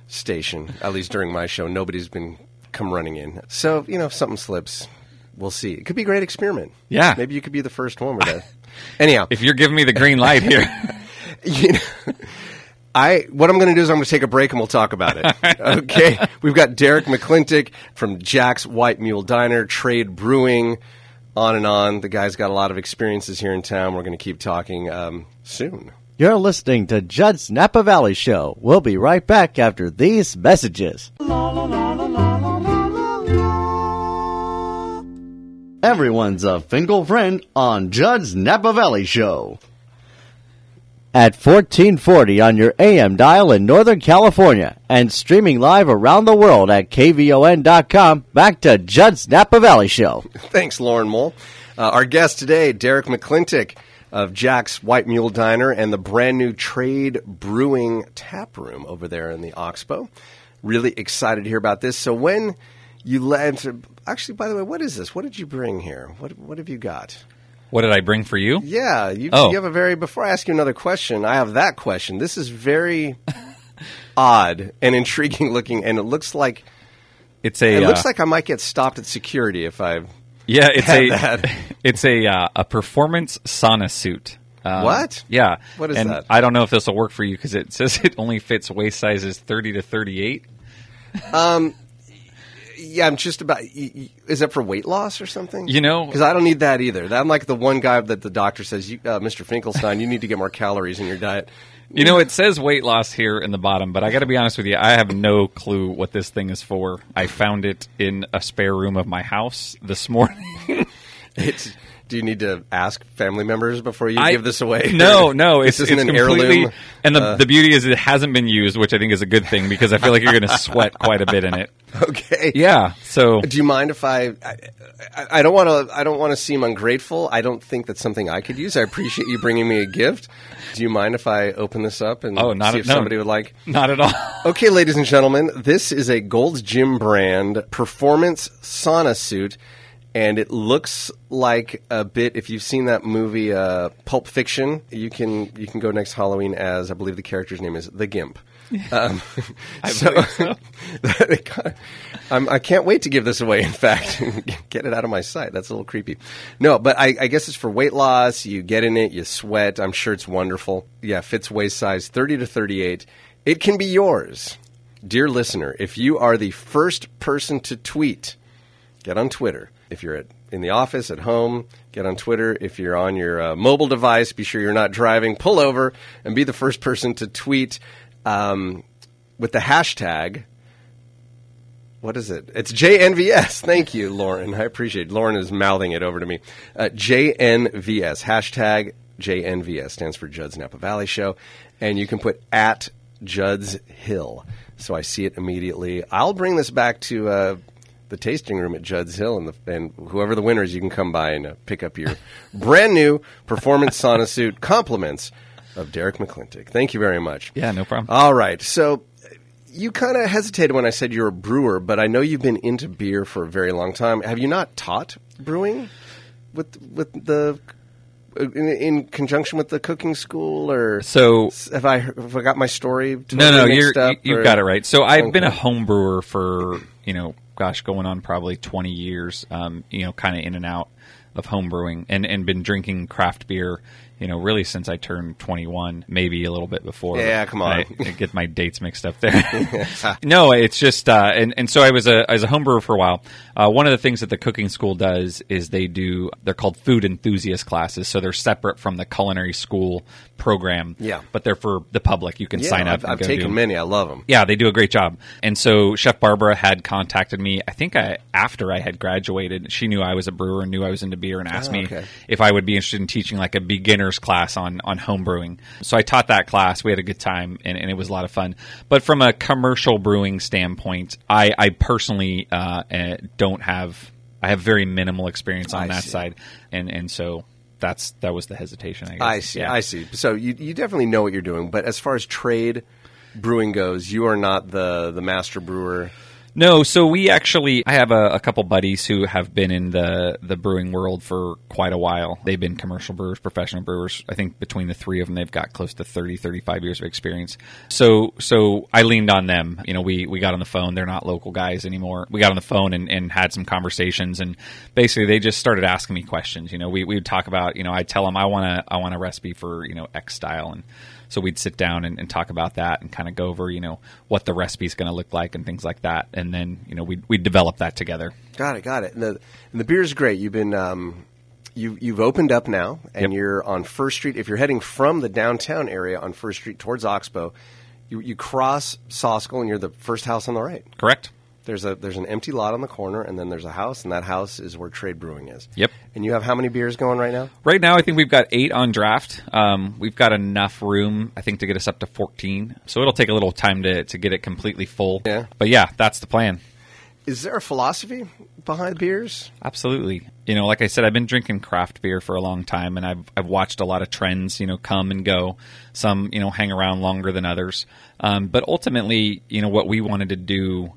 Speaker 1: station, at least during my show. Nobody's been come running in. So you know, if something slips, we'll see. It could be a great experiment.
Speaker 2: Yeah.
Speaker 1: Maybe you could be the first one with that. Anyhow,
Speaker 2: If you're giving me the green light here,
Speaker 1: you know, I what I'm going to do is I'm going to take a break and we'll talk about it. okay, we've got Derek McClintock from Jax White Mule Diner, Trade Brewing, on and on. The guy's got a lot of experiences here in town. We're going to keep talking um, soon
Speaker 3: You're listening to Judd's Napa Valley Show. We'll be right back after these messages. Everyone's a Finkel friend on Judd's Napa Valley Show. At 1440 on your AM dial in Northern California and streaming live around the world at KVON.com, back to Judd's Napa Valley Show.
Speaker 1: Thanks, Lauren Mole. Uh, our guest today, Derek McClintock of Jax White Mule Diner and the brand new Trade Brewing Tap Room over there in the Oxbow. Really excited to hear about this. So when you left, actually, by the way, what is this? What did you bring here? What what have you got?
Speaker 2: What did I bring for you?
Speaker 1: Yeah, you,
Speaker 2: Oh.
Speaker 1: you have a very. Before I ask you another question, I have that question. This is very odd and intriguing looking, and it looks like
Speaker 2: It's a
Speaker 1: it
Speaker 2: uh,
Speaker 1: looks like I might get stopped at security if I.
Speaker 2: yeah, it's a
Speaker 1: that.
Speaker 2: it's a uh, a performance sauna suit. Um,
Speaker 1: What?
Speaker 2: Yeah.
Speaker 1: What is
Speaker 2: and
Speaker 1: that?
Speaker 2: I don't know if this will work for you because it says it only fits waist sizes thirty to thirty eight. Um.
Speaker 1: Yeah, I'm just about. Is it for weight loss or something?
Speaker 2: You know-
Speaker 1: because I don't need that either. I'm like the one guy that the doctor says, you, uh, "Mr. Finkelstein, you need to get more calories in your diet."
Speaker 2: You know, it says weight loss here in the bottom, but I got to be honest with you, I have no clue what this thing is for. I found it in a spare room of my house this morning.
Speaker 1: It's. Do you need to ask family members before you
Speaker 2: I-
Speaker 1: give this away?
Speaker 2: No, no, it's, it's
Speaker 1: an heirloom.
Speaker 2: And the,
Speaker 1: uh,
Speaker 2: the beauty is it hasn't been used, which I think is a good thing because I feel like you're going to sweat quite a bit in it.
Speaker 1: Okay.
Speaker 2: Yeah. So
Speaker 1: Do you mind if I- I don't want to. I don't want to seem ungrateful. I don't think that's something I could use. I appreciate you bringing me a gift. Do you mind if I open this up and
Speaker 2: Oh, not
Speaker 1: see if
Speaker 2: no.
Speaker 1: somebody would like?
Speaker 2: not at all.
Speaker 1: Okay, ladies and gentlemen, this is a Gold's Gym brand performance sauna suit, and it looks like a bit. If you've seen that movie uh, Pulp Fiction, you can you can go next Halloween as I believe the character's name is the Gimp. Um, so, I'm, I can't wait to give this away. In fact, get it out of my sight. That's a little creepy. No, but I, I guess it's for weight loss. You get in it, you sweat. I'm sure it's wonderful. Yeah, fits waist size 30 to 38. It can be yours, dear listener. If you are the first person to tweet, get on Twitter. If you're at, in the office, at home, get on Twitter. If you're on your uh, mobile device, be sure you're not driving. Pull over and be the first person to tweet um, with the hashtag. What is it? It's JNVS. Thank you, Lauren. I appreciate it. Lauren is mouthing it over to me. Uh, JNVS. Hashtag JNVS stands for Judd's Napa Valley Show. And you can put at Judd's Hill. So I see it immediately. I'll bring this back to uh, the tasting room at Judd's Hill, and, the, and whoever the winner is, you can come by and uh, pick up your brand new performance sauna suit. Compliments of Derek McClintock. Thank you very much.
Speaker 2: Yeah, no problem.
Speaker 1: All right. So you kind of hesitated when I said you're a brewer, but I know you've been into beer for a very long time. Have you not taught brewing with with the in, in conjunction with the cooking school, or
Speaker 2: So
Speaker 1: have I have I got my story?
Speaker 2: no,
Speaker 1: totally
Speaker 2: no,
Speaker 1: up,
Speaker 2: you, you've got it right. So I've been a home brewer for you know, gosh, going on probably 20 years. Um, you know, kind of in and out of home brewing, and and been drinking craft beer. You know, really since I turned 21, maybe a little bit before.
Speaker 1: Yeah, come on.
Speaker 2: I, I get my dates mixed up there. no, it's just uh, and and so I was a as a home brewer for a while. Uh, one of the things that the cooking school does is they do they're called food enthusiast classes, so they're separate from the culinary school program.
Speaker 1: Yeah.
Speaker 2: but they're for the public. You can
Speaker 1: Yeah,
Speaker 2: sign up.
Speaker 1: I've, I've taken many. I love them.
Speaker 2: Yeah, they do a great job. And so Chef Barbara had contacted me. I think I after I had graduated, she knew I was a brewer and knew I was into beer, and asked
Speaker 1: Oh,
Speaker 2: me if I would be interested in teaching like a beginner's class on on home brewing. So I taught that class. We had a good time, and, and it was a lot of fun. But from a commercial brewing standpoint, I, I personally uh, uh, don't have. I have very minimal experience on
Speaker 1: I
Speaker 2: that
Speaker 1: see.
Speaker 2: side, and and so that's that was the hesitation. I guess.
Speaker 1: I see.
Speaker 2: Yeah.
Speaker 1: I see. So you you definitely know what you're doing, but as far as trade brewing goes, you are not the the master brewer.
Speaker 2: No, so we actually I have a, a couple buddies who have been in the the brewing world for quite a while. They've been commercial brewers, professional brewers. I think between the three of them they've got close to 30 35 years of experience. So so I leaned on them. You know, we we got on the phone. They're not local guys anymore. We got on the phone and, and had some conversations and basically they just started asking me questions. You know, we we would talk about, you know, I tell them I want to I want a recipe for, you know, X style and so we'd sit down and, and talk about that and kind of go over, you know, what the recipe's going to look like and things like that. And then, you know, we'd, we'd develop that together.
Speaker 1: Got it, got it. And the, and the beer is great. You've been um, You, you've opened up now, and
Speaker 2: Yep.
Speaker 1: you're on First Street. If you're heading from the downtown area on First Street towards Oxbow, you, you cross Soscol, and you're the first house on the right.
Speaker 2: Correct.
Speaker 1: There's a there's an empty lot on the corner, and then there's a house, and that house is where Trade Brewing is.
Speaker 2: Yep.
Speaker 1: And you have how many beers going right now?
Speaker 2: Right now, I think we've got eight on draft. Um, we've got enough room, I think, to get us up to 14. So it'll take a little time to, to get it completely full.
Speaker 1: Yeah.
Speaker 2: But yeah, that's the plan.
Speaker 1: Is there a philosophy behind beers?
Speaker 2: Absolutely. You know, like I said, I've been drinking craft beer for a long time, and I've I've watched a lot of trends, you know, come and go. Some, you know, hang around longer than others. Um, but ultimately, you know, what we wanted to do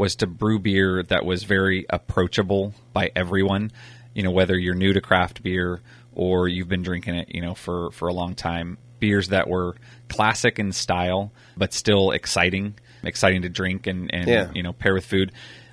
Speaker 2: was to brew beer that was very approachable by everyone. You know, whether you're new to craft beer or you've been drinking it, you know, for for a long time. Beers that were classic in style, but still exciting, exciting to drink and, and
Speaker 1: Yeah.
Speaker 2: you know pair with food.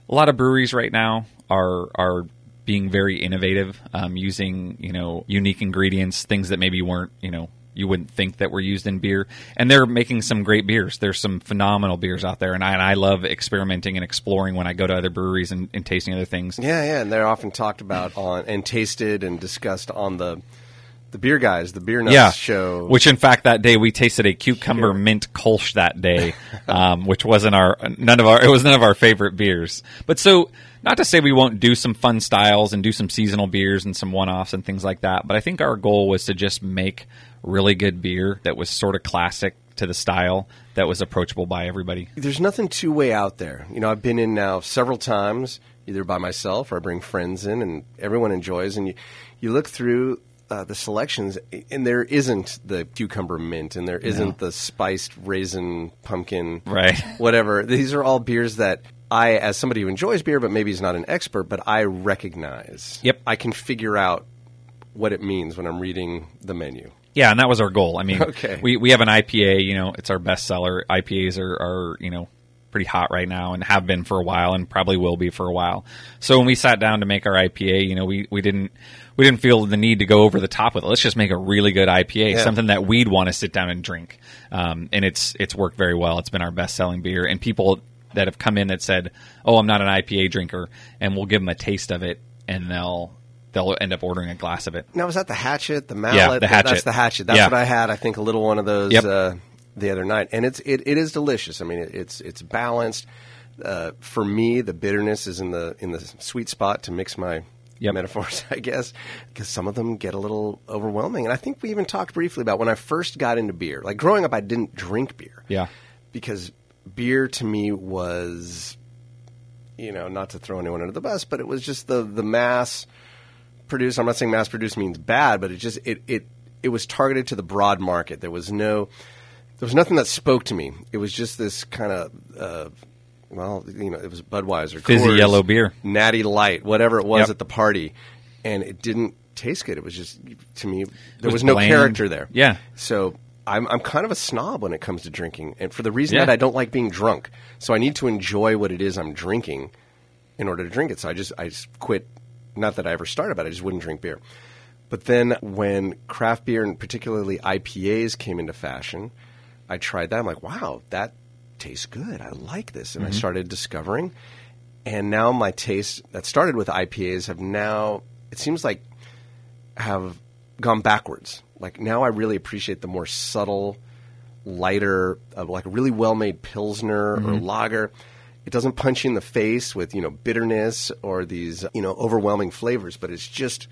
Speaker 2: A lot of breweries right now are are being very innovative, um, using you know unique ingredients, things that maybe weren't you know you wouldn't think that were used in beer, and they're making some great beers. There's some phenomenal beers out there, and I, and I love experimenting and exploring when I go to other breweries and, and tasting other things.
Speaker 1: Yeah, yeah, and they're often talked about on and tasted and discussed on the the beer guys, the beer nuts
Speaker 2: yeah,
Speaker 1: show.
Speaker 2: Which, in fact, that day we tasted a cucumber mint Kolsch that day, um, which wasn't our none of our it was none of our favorite beers. But so, not to say we won't do some fun styles and do some seasonal beers and some one offs and things like that. But I think our goal was to just make really good beer that was sort of classic to the style that was approachable by everybody.
Speaker 1: there's nothing two way out there. You know, I've been in now several times, either by myself or I bring friends in, and everyone enjoys. And you, you look through uh, the selections, and there isn't the cucumber mint, and there isn't the spiced raisin pumpkin,
Speaker 2: Right.
Speaker 1: Whatever. These are all beers that I, as somebody who enjoys beer, but maybe is not an expert, but I recognize.
Speaker 2: Yep.
Speaker 1: I can figure out what it means when I'm reading the menu.
Speaker 2: Yeah, and that was our goal. I mean,
Speaker 1: Okay.
Speaker 2: we we have an IPA. You know, it's our best seller. IPAs are, are you know pretty hot right now and have been for a while and probably will be for a while. So when we sat down to make our IPA, you know, we, we didn't we didn't feel the need to go over the top with it. Let's just make a really good IPA,
Speaker 1: Yeah.
Speaker 2: something that we'd want to sit down and drink. Um, and it's it's worked very well. It's been our best selling beer, and people that have come in that said, "Oh, I'm not an IPA drinker," and we'll give them a taste of it, and they'll they'll end up ordering a glass of it.
Speaker 1: Now, was that the hatchet, the mallet?
Speaker 2: Yeah, the hatchet.
Speaker 1: That's the hatchet. That's
Speaker 2: Yeah.
Speaker 1: what I had. I think a little one of those
Speaker 2: Yep.
Speaker 1: uh, the other night, and it's it, it is delicious. I mean, it, it's it's balanced. Uh, for me, the bitterness is in the in the sweet spot to mix my
Speaker 2: Yep.
Speaker 1: metaphors, I guess, because some of them get a little overwhelming. And I think we even talked briefly about when I first got into beer. Like growing up, I didn't drink beer
Speaker 2: Yeah.
Speaker 1: because beer to me was, you know, not to throw anyone under the bus, but it was just the the mass produced. I'm not saying mass produced means bad, but it just it it it was targeted to the broad market. There was no there was nothing that spoke to me. It was just this kind of uh, well, you know, it was Budweiser,
Speaker 2: Fizzy
Speaker 1: Coors,
Speaker 2: yellow beer.
Speaker 1: Natty Light, whatever it was
Speaker 2: Yep.
Speaker 1: at the party, and it didn't taste good. It was just to me there
Speaker 2: was
Speaker 1: was, no
Speaker 2: bland.
Speaker 1: character there.
Speaker 2: Yeah.
Speaker 1: So I'm I'm kind of a snob when it comes to drinking, and for the reason
Speaker 2: Yeah.
Speaker 1: that I don't like being drunk. So I need to enjoy what it is I'm drinking in order to drink it. So I just I just quit. Not that I ever started, but I just wouldn't drink beer. But then when craft beer and particularly IPAs came into fashion, I tried that. I'm like, wow, that tastes good. I like this, and I started discovering. And now my taste that started with IPAs have now it seems like have gone backwards. Like now, I really appreciate the more subtle, lighter, uh, like a really well made pilsner or lager. It doesn't punch you in the face with you know bitterness or these you know overwhelming flavors, but it's just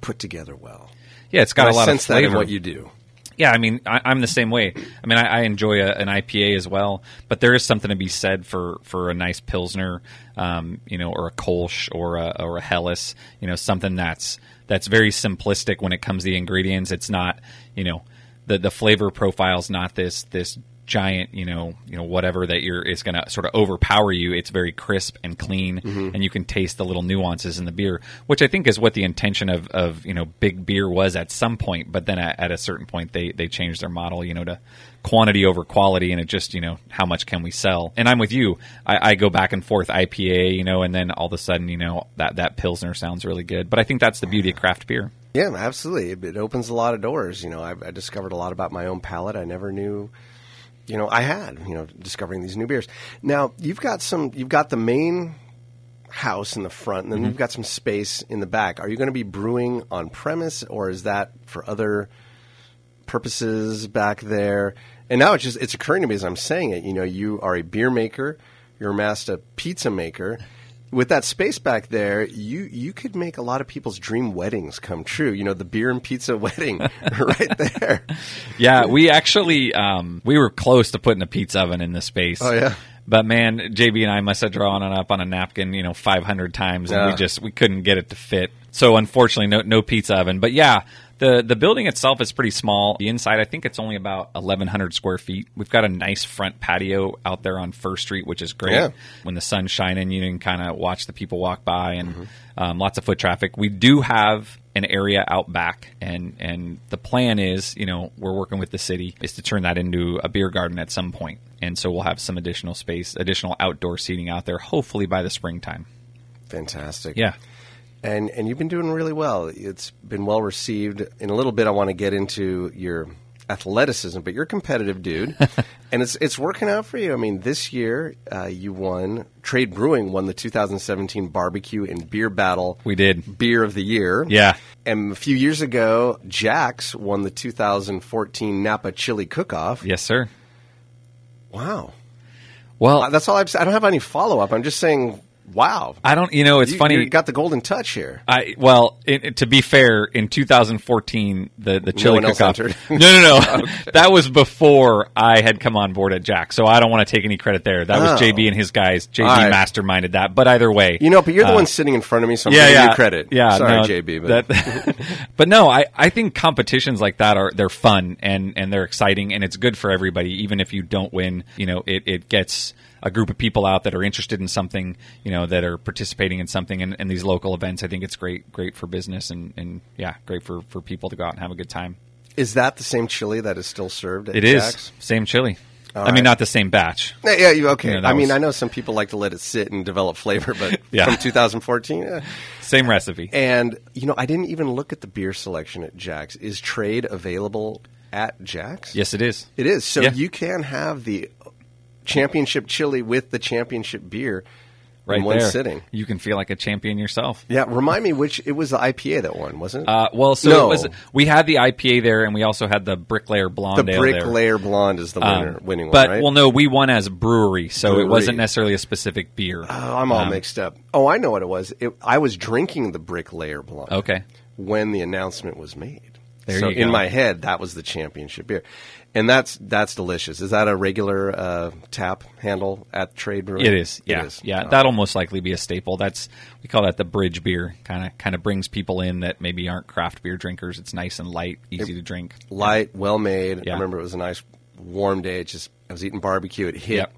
Speaker 1: put together well.
Speaker 2: Yeah, it's got
Speaker 1: And
Speaker 2: a
Speaker 1: I
Speaker 2: lot
Speaker 1: sense
Speaker 2: of
Speaker 1: that in what you do.
Speaker 2: Yeah, I mean, I, I'm the same way. I mean, I, I enjoy a, an IPA as well, but there is something to be said for, for a nice pilsner, um, you know, or a Kolsch or a, or a Helles, you know, something that's that's very simplistic when it comes to the ingredients. It's not, you know, the the flavor profile's not this this giant, you know, you know, whatever that you're is going to sort of overpower you. It's very crisp and clean, mm-hmm. and you can taste the little nuances in the beer, which I think is what the intention of, of you know big beer was at some point. But then at, at a certain point, they they changed their model, you know, to quantity over quality, and it just you know how much can we sell. And I'm with you. I, I go back and forth IPA, you know, and then all of a sudden, you know, that that pilsner sounds really good. But I think that's the beauty of craft beer.
Speaker 1: Yeah, absolutely. It, it opens a lot of doors. You know, I, I discovered a lot about my own palate. I never knew, you know, I had. You know, discovering these new beers. Now you've got some. You've got the main house in the front, and then mm-hmm. you've got some space in the back. Are you going to be brewing on premise, or is that for other purposes back there? And now it's just it's occurring to me as I'm saying it. You know, you are a beer maker, you're a master pizza maker. With that space back there, you you could make a lot of people's dream weddings come true. You know, the beer and pizza wedding right there.
Speaker 2: Yeah, we actually um, we were close to putting a pizza oven in the space.
Speaker 1: Oh, yeah?
Speaker 2: But man, JB and I must have drawn it up on a napkin, you know, 500 times, and
Speaker 1: Yeah.
Speaker 2: we just we couldn't get it to fit. So unfortunately, no no pizza oven. But yeah, the the building itself is pretty small. The inside, I think it's only about 1,100 square feet. We've got a nice front patio out there on First Street, which is great.
Speaker 1: Yeah.
Speaker 2: When the sun's shining, you can kind of watch the people walk by, and um, lots of foot traffic. We do have an area out back, and and the plan is, you know, we're working with the city is to turn that into a beer garden at some point, and so we'll have some additional space, additional outdoor seating out there, hopefully by the springtime.
Speaker 1: Fantastic.
Speaker 2: Yeah.
Speaker 1: And and you've been doing really well. It's been well received. In a little bit, I want to get into your athleticism, but you're a competitive dude, and it's it's working out for you. I mean, this year uh, you won. Trade Brewing won the 2017 Barbecue and Beer Battle.
Speaker 2: We did.
Speaker 1: Beer of the Year.
Speaker 2: Yeah.
Speaker 1: And a few years ago, Jax won the 2014 Napa Chili Cook-Off.
Speaker 2: Yes, sir.
Speaker 1: Wow.
Speaker 2: Well,
Speaker 1: Uh, That's all I've. I don't have any follow up. I'm just saying, wow.
Speaker 2: I don't. You know, it's
Speaker 1: You-
Speaker 2: funny.
Speaker 1: You got the golden touch here.
Speaker 2: I well, it, it- to be fair, in 2014, the the chili
Speaker 1: else
Speaker 2: cook-off. No, no, no. That was before I had come on board at Jack, so I don't want to take any credit there. That was
Speaker 1: Oh.
Speaker 2: JB and his guys. JB
Speaker 1: right.
Speaker 2: masterminded that. But either way,
Speaker 1: You know, but you're the
Speaker 2: uh,
Speaker 1: one sitting in front of me, so I'm
Speaker 2: yeah,
Speaker 1: giving
Speaker 2: yeah,
Speaker 1: you credit.
Speaker 2: Yeah,
Speaker 1: sorry,
Speaker 2: no,
Speaker 1: JB, but
Speaker 2: that- but no, I, I think competitions like that are they're fun and and they're exciting and it's good for everybody. Even if you don't win, you know, it it gets a group of people out that are interested in something, you know, that are participating in something and, in these local events. I think it's great, great for business and, and yeah, great for, for people to go out and have a good time.
Speaker 1: is that the same chili that is still served at
Speaker 2: It is
Speaker 1: Jax?
Speaker 2: same chili.
Speaker 1: All
Speaker 2: I
Speaker 1: right.
Speaker 2: mean, not the same batch.
Speaker 1: Yeah, yeah, you- okay.
Speaker 2: You know,
Speaker 1: I mean, I know some people like to let it sit and develop flavor, but
Speaker 2: Yeah.
Speaker 1: from 2014, eh.
Speaker 2: Same recipe.
Speaker 1: and you know, I didn't even look at the beer selection at Jax. Is trade available at Jax?
Speaker 2: Yes, it is.
Speaker 1: it is. So
Speaker 2: Yeah.
Speaker 1: you can have the championship chili with the championship beer
Speaker 2: Right
Speaker 1: in one
Speaker 2: there.
Speaker 1: sitting.
Speaker 2: You can feel like a champion yourself.
Speaker 1: Yeah, remind me which it was the IPA that won, wasn't it?
Speaker 2: Uh, well, so
Speaker 1: No.
Speaker 2: it was, we had the IPA there, and we also had the Bricklayer Blonde
Speaker 1: the
Speaker 2: Ale
Speaker 1: Brick
Speaker 2: there.
Speaker 1: Layer Blonde is the winner,
Speaker 2: Um,
Speaker 1: winning
Speaker 2: but
Speaker 1: one, right?
Speaker 2: well, no, we won as brewery, so
Speaker 1: Brewery.
Speaker 2: it wasn't necessarily a specific beer.
Speaker 1: Oh, I'm all
Speaker 2: Um,
Speaker 1: mixed up. Oh, I know what it was. It, I was drinking the Bricklayer Blonde.
Speaker 2: Okay.
Speaker 1: When the announcement was made.
Speaker 2: There
Speaker 1: so in my head, that was the championship beer, and that's that's delicious. Is that a regular uh, tap handle at Trade Brewing?
Speaker 2: It is, yeah,
Speaker 1: It is.
Speaker 2: yeah.
Speaker 1: Oh.
Speaker 2: That'll most likely be a staple. That's we call that the bridge beer. Kind of, kind of brings people in that maybe aren't craft beer drinkers. It's nice and light, easy to drink.
Speaker 1: light, well made.
Speaker 2: Yeah.
Speaker 1: I remember it was a nice warm day. It just I was eating barbecue. It hit
Speaker 2: Yep.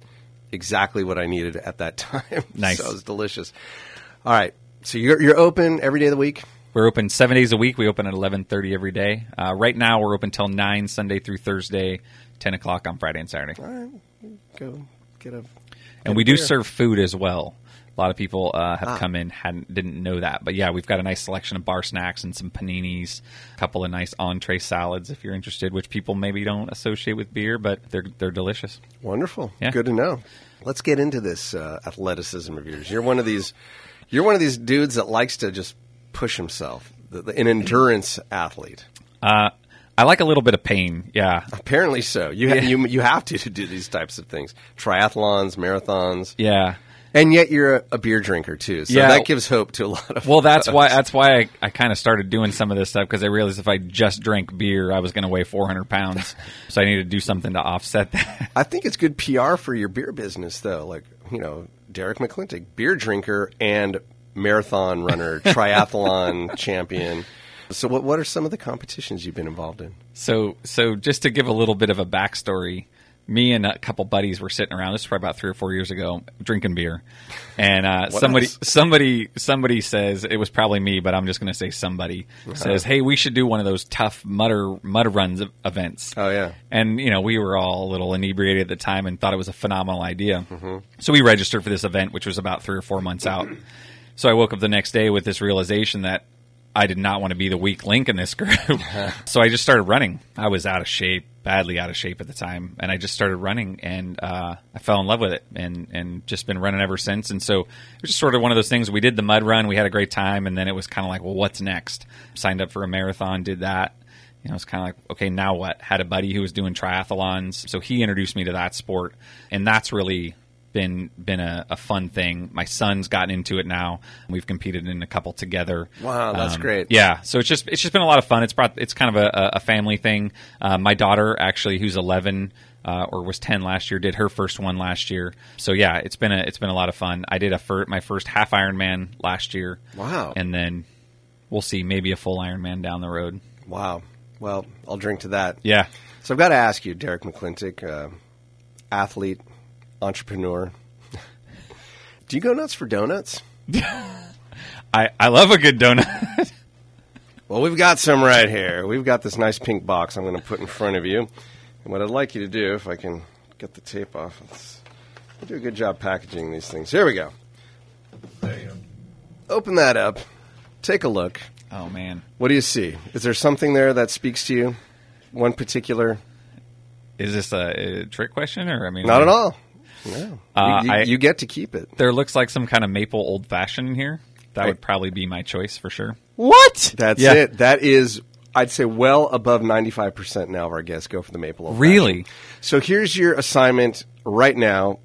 Speaker 1: exactly what I needed at that time.
Speaker 2: Nice.
Speaker 1: so it was delicious. All right, so you're you're open every day of the week.
Speaker 2: We're open seven days a week. We open at eleven thirty every day. Uh, right now, we're open till nine Sunday through Thursday, ten o'clock on Friday and Saturday.
Speaker 1: All right, go get a.
Speaker 2: and we do
Speaker 1: beer.
Speaker 2: serve food as well. A lot of people uh,
Speaker 1: Ah.
Speaker 2: have come in hadn't didn't know that, but yeah, we've got a nice selection of bar snacks and some paninis, a couple of nice entree salads if you're interested, which people maybe don't associate with beer, but they're they're delicious.
Speaker 1: Wonderful.
Speaker 2: Yeah.
Speaker 1: Good to know. Let's get into this uh, athleticism of yours. You're one of these. You're one of these dudes that likes to just push himself. The, the, an endurance athlete.
Speaker 2: Uh, I like a little bit of pain. Yeah,
Speaker 1: Apparently so. You ha-
Speaker 2: Yeah.
Speaker 1: you you have to, to do these types of things. Triathlons, marathons,
Speaker 2: yeah.
Speaker 1: and yet you're a, a beer drinker too. So
Speaker 2: Yeah.
Speaker 1: that gives hope to a lot of.
Speaker 2: Well, that's why that's why I, I kind of started doing some of this stuff because I realized if I just drank beer, I was going to weigh 400 pounds. so I needed to do something to offset that.
Speaker 1: I think it's good PR for your beer business, though. Like you know, Derek McClintock, beer drinker and marathon runner, triathlon champion. So, what what are some of the competitions you've been involved in?
Speaker 2: So, so just to give a little bit of a backstory, me and a couple buddies were sitting around. This was probably about three or four years ago, drinking beer, and uh, somebody,
Speaker 1: else?
Speaker 2: somebody, somebody says it was probably me, but I'm just going to say somebody
Speaker 1: Uh-huh.
Speaker 2: says, "Hey, we should do one of those Tough Mudder mud runs events."
Speaker 1: Oh yeah,
Speaker 2: And you know, we were all a little inebriated at the time and thought it was a phenomenal idea.
Speaker 1: Mm-hmm.
Speaker 2: So we registered for this event, which was about three or four months out. So I woke up the next day with this realization that I did not want to be the weak link in this group. so I just started running. I was out of shape, badly out of shape at the time, and I just started running, and uh, I fell in love with it, and and just been running ever since. And so it was just sort of one of those things. We did the mud run, we had a great time, and then it was kind of like, well, what's next? Signed up for a marathon, did that. You know, it's kind of like, okay, now what? Had a buddy who was doing triathlons, so he introduced me to that sport, and that's really been been a, a, fun thing. My son's gotten into it now. We've competed in a couple together.
Speaker 1: Wow, that's
Speaker 2: Um,
Speaker 1: great.
Speaker 2: Yeah, so it's just it's just been a lot of fun. It's brought it's kind of a, a family thing. Uh, my daughter actually, who's 11 uh, or was 10 last year, did her first one last year. So yeah, it's been a it's been a lot of fun. I did a fir- my first half Ironman last year.
Speaker 1: Wow.
Speaker 2: and then we'll see maybe a full Ironman down the road.
Speaker 1: Wow. Well, I'll drink to that.
Speaker 2: Yeah.
Speaker 1: So I've got to ask you, Derek McClintock, uh, athlete, entrepreneur. Do you go nuts for donuts?
Speaker 2: I, I love a good donut.
Speaker 1: Well, we've got some right here. We've got this nice pink box I'm going to put in front of you. And what I'd like you to do, if I can get the tape off, let's I do a good job packaging these things. Here we go. There you go. Open that up. Take a look.
Speaker 2: oh man,
Speaker 1: What do you see? Is there something there that speaks to you? One particular?
Speaker 2: is this a, a trick question or I mean
Speaker 1: Not at all. No.
Speaker 2: Uh,
Speaker 1: you, you-
Speaker 2: I-
Speaker 1: you get to keep it.
Speaker 2: There looks like some kind of maple old fashioned in here. That would probably be my choice for sure.
Speaker 3: What?
Speaker 1: That's
Speaker 2: Yeah.
Speaker 1: it. That is, I'd say, well above 95% now of our guests go for the maple old
Speaker 2: Really?
Speaker 1: fashioned. So here's your assignment right now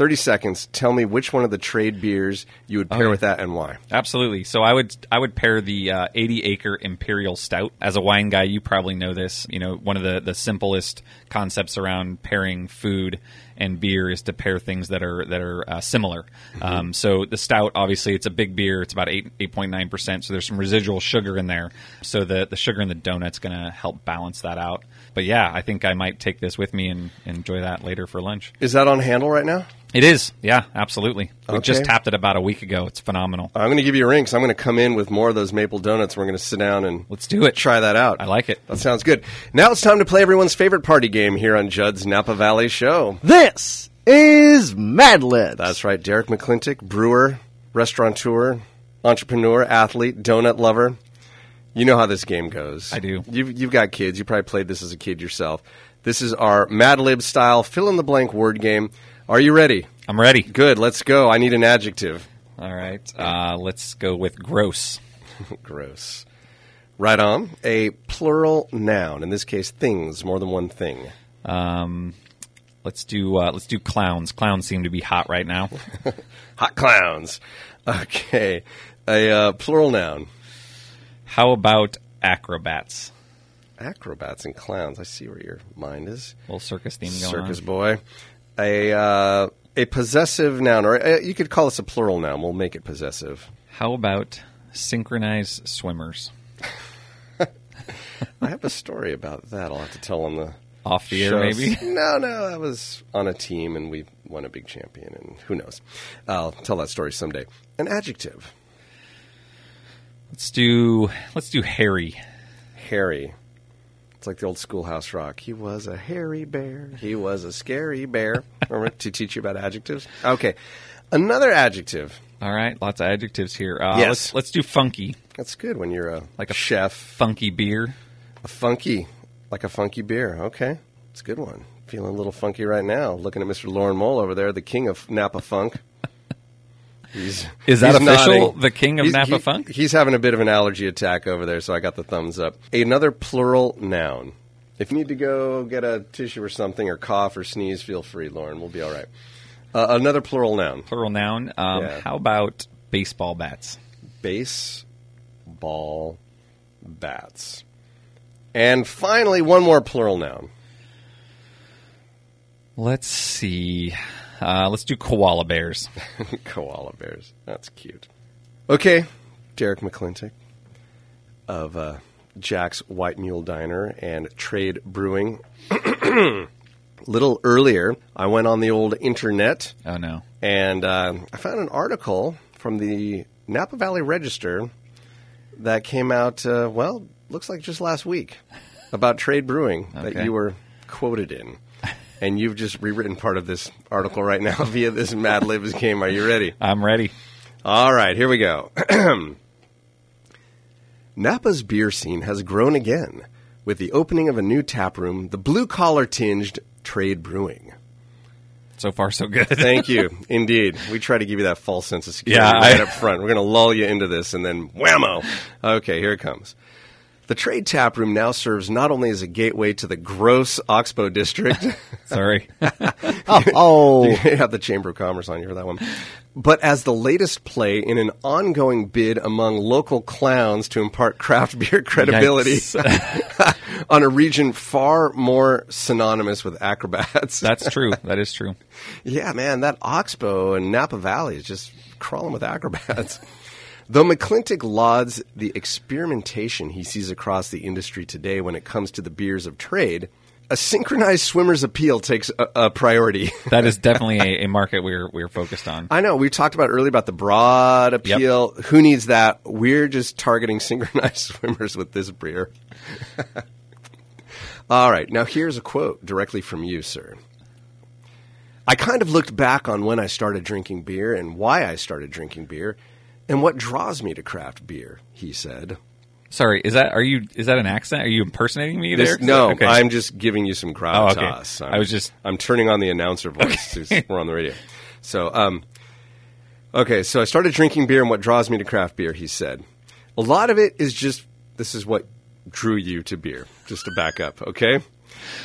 Speaker 1: 30 seconds. Tell me which one of the trade beers you would pair
Speaker 2: Okay.
Speaker 1: with that and why.
Speaker 2: Absolutely. So I would I would pair the uh, 80 acre imperial stout. As a wine guy, you probably know this. You know, one of the the simplest concepts around pairing food and beer is to pair things that are that are uh, similar. Um, so the stout, obviously, it's a big beer. It's about eight eight point nine percent. So there's some residual sugar in there. So the the sugar in the donut's going to help balance that out. But yeah, I think I might take this with me and, and enjoy that later for lunch.
Speaker 1: Is that on handle right now?
Speaker 2: It is, yeah, absolutely. We just tapped it about a week ago. It's phenomenal.
Speaker 1: I'm going to give you a ring because I'm going to come in with more of those maple donuts. We're going to sit down and
Speaker 2: Let's do it.
Speaker 1: try that out.
Speaker 2: I like it.
Speaker 1: That sounds good. Now it's time to play everyone's favorite party game here on Judd's Napa Valley Show.
Speaker 3: This is Mad Libs.
Speaker 1: That's right. Derek McClintock, brewer, restaurateur, entrepreneur, athlete, donut lover. You know how this game goes.
Speaker 2: I do.
Speaker 1: You've, you've got kids. You probably played this as a kid yourself. This is our Mad Lib style fill in the blank word game. Are you ready?
Speaker 2: I'm ready.
Speaker 1: Good. Let's go. I need an adjective.
Speaker 2: All right. Uh, let's go with gross.
Speaker 1: Gross. Right on. A plural noun. In this case, things. More than one thing.
Speaker 2: Um, let's do uh, let's do clowns. Clowns seem to be hot right now.
Speaker 1: Hot clowns. Okay. A uh, plural noun.
Speaker 2: How about acrobats?
Speaker 1: Acrobats and clowns. I see where your mind is.
Speaker 2: little circus theme going on.
Speaker 1: Circus
Speaker 2: on.
Speaker 1: boy. A uh, a possessive noun, or uh, you could call this a plural noun. We'll make it possessive.
Speaker 2: How about synchronized swimmers?
Speaker 1: I have a story about that. I'll have to tell on the
Speaker 2: Off the air, maybe.
Speaker 1: No, no, I was on a team, and we won a big champion, and who knows? I'll tell that story someday. An adjective.
Speaker 2: Let's do let's do hairy.
Speaker 1: Hairy. It's like the old schoolhouse rock. He was a hairy bear. He was a scary bear. Remember to teach you about adjectives? Okay. Another adjective.
Speaker 2: All right, lots of adjectives here. Uh,
Speaker 1: Yes.
Speaker 2: Let's, let's do funky.
Speaker 1: That's good when you're a
Speaker 2: Like a
Speaker 1: chef.
Speaker 2: Funky beer.
Speaker 1: A funky, like a funky beer. Okay, it's a good one. Feeling a little funky right now. Looking at Mr. Lauren Mole over there, the king of Napa Funk. He's,
Speaker 2: Is that
Speaker 1: he's
Speaker 2: official?
Speaker 1: nodding.
Speaker 2: The king of
Speaker 1: He's-
Speaker 2: Napa
Speaker 1: he-
Speaker 2: Funk?
Speaker 1: He's having a bit of an allergy attack over there, so I got the thumbs up. Another plural noun. If you need to go get a tissue or something, or cough or sneeze, feel free, Lauren. We'll be all right. Uh, another plural noun.
Speaker 2: Plural noun. Um,
Speaker 1: Yeah.
Speaker 2: How about baseball bats?
Speaker 1: Baseball bats. And finally, one more plural noun.
Speaker 2: Let's see. Uh, let's do koala bears.
Speaker 1: Koala bears. That's cute. Okay, Derek McClintock of uh, Jax White Mule Diner and Trade Brewing. A little earlier, I went on the old internet
Speaker 2: Oh no.
Speaker 1: and uh, I found an article from the Napa Valley Register that came out, uh, well, looks like just last week about trade brewing that you were quoted in. And you've just rewritten part of this article right now via this Mad Libs game. Are you ready?
Speaker 2: I'm ready.
Speaker 1: All right, here we go. Napa's beer scene has grown again with the opening of a new tap room, the blue collar tinged Trade Brewing.
Speaker 2: So far, so good.
Speaker 1: Thank you. Indeed. We try to give you that false sense of security
Speaker 2: Yeah,
Speaker 1: right
Speaker 2: I-
Speaker 1: up front. We're going to lull you into this and then whammo. Okay, here it comes. The Trade Tap Room now serves not only as a gateway to the gross Oxbow district,
Speaker 2: Sorry.
Speaker 3: Oh,
Speaker 1: you have the Chamber of Commerce on you for that one, but as the latest play in an ongoing bid among local clowns to impart craft beer credibility on a region far more synonymous with acrobats.
Speaker 2: That's true. That is true.
Speaker 1: Yeah, man, that Oxbow and Napa Valley is just crawling with acrobats. Though McClintock lauds the experimentation he sees across the industry today when it comes to the beers of trade, a synchronized swimmer's appeal takes a, a priority.
Speaker 2: That is definitely a, a market we're we're focused on.
Speaker 1: I know we talked about earlier about the broad appeal. Who needs that? We're just targeting synchronized swimmers with this beer. All right, now here's a quote directly from you, sir. I kind of looked back on when I started drinking beer and why I started drinking beer and what draws me to craft beer, he said.
Speaker 2: Sorry, is that are you? Is that an accent? Are you impersonating me
Speaker 1: This-
Speaker 2: there?
Speaker 1: no,
Speaker 2: Okay.
Speaker 1: I'm just giving you some
Speaker 2: Oh, okay.
Speaker 1: I'm,
Speaker 2: I was just-
Speaker 1: I'm turning on the announcer voice. since We're on the radio. So, um, okay, so I started drinking beer, and what draws me to craft beer, he said. A lot of it is just this is what drew you to beer, just to back up, okay?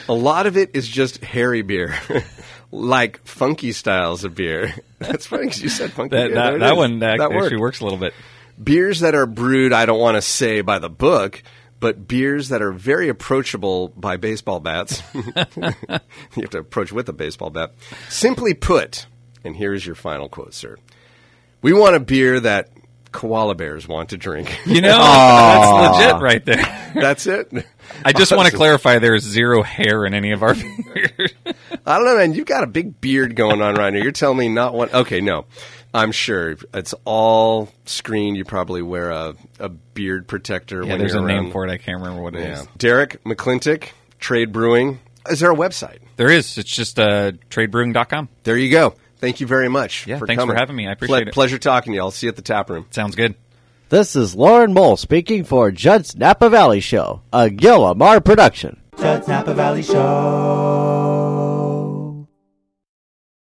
Speaker 1: A lot of it is just hairy beer, like funky styles of beer. That's funny because you said funky
Speaker 2: that that, that one that actually
Speaker 1: worked
Speaker 2: works a little bit.
Speaker 1: beers that are brewed, I don't want to say by the book, but beers that are very approachable by baseball bats. you have to approach with a baseball bat. Simply put, and here's your final quote, sir. We want a beer that koala bears want to drink.
Speaker 2: You know, that's legit right there.
Speaker 1: That's it.
Speaker 2: I just want to clarify: there is zero hair in any of our beers.
Speaker 1: I don't know, man. You've got a big beard going on right now. You're telling me not one. Okay, no. I'm sure it's all screen. You probably wear a, a beard protector.
Speaker 2: yeah,
Speaker 1: when
Speaker 2: there's a
Speaker 1: you're
Speaker 2: name
Speaker 1: around.
Speaker 2: for it. I can't remember what it is.
Speaker 1: Yeah. Derek McClintock, Trade Brewing. Is there a website?
Speaker 2: There is. It's just uh, tradebrewing.com.
Speaker 1: There you go. Thank you very much.
Speaker 2: Yeah,
Speaker 1: for
Speaker 2: thanks for having me. I appreciate it.
Speaker 1: Pleasure talking to you. I'll see you at the tap room.
Speaker 2: Sounds good.
Speaker 3: this is Lauren Mole speaking for Judd's Napa Valley Show, a Gillamar production.
Speaker 4: Judd's Napa Valley Show.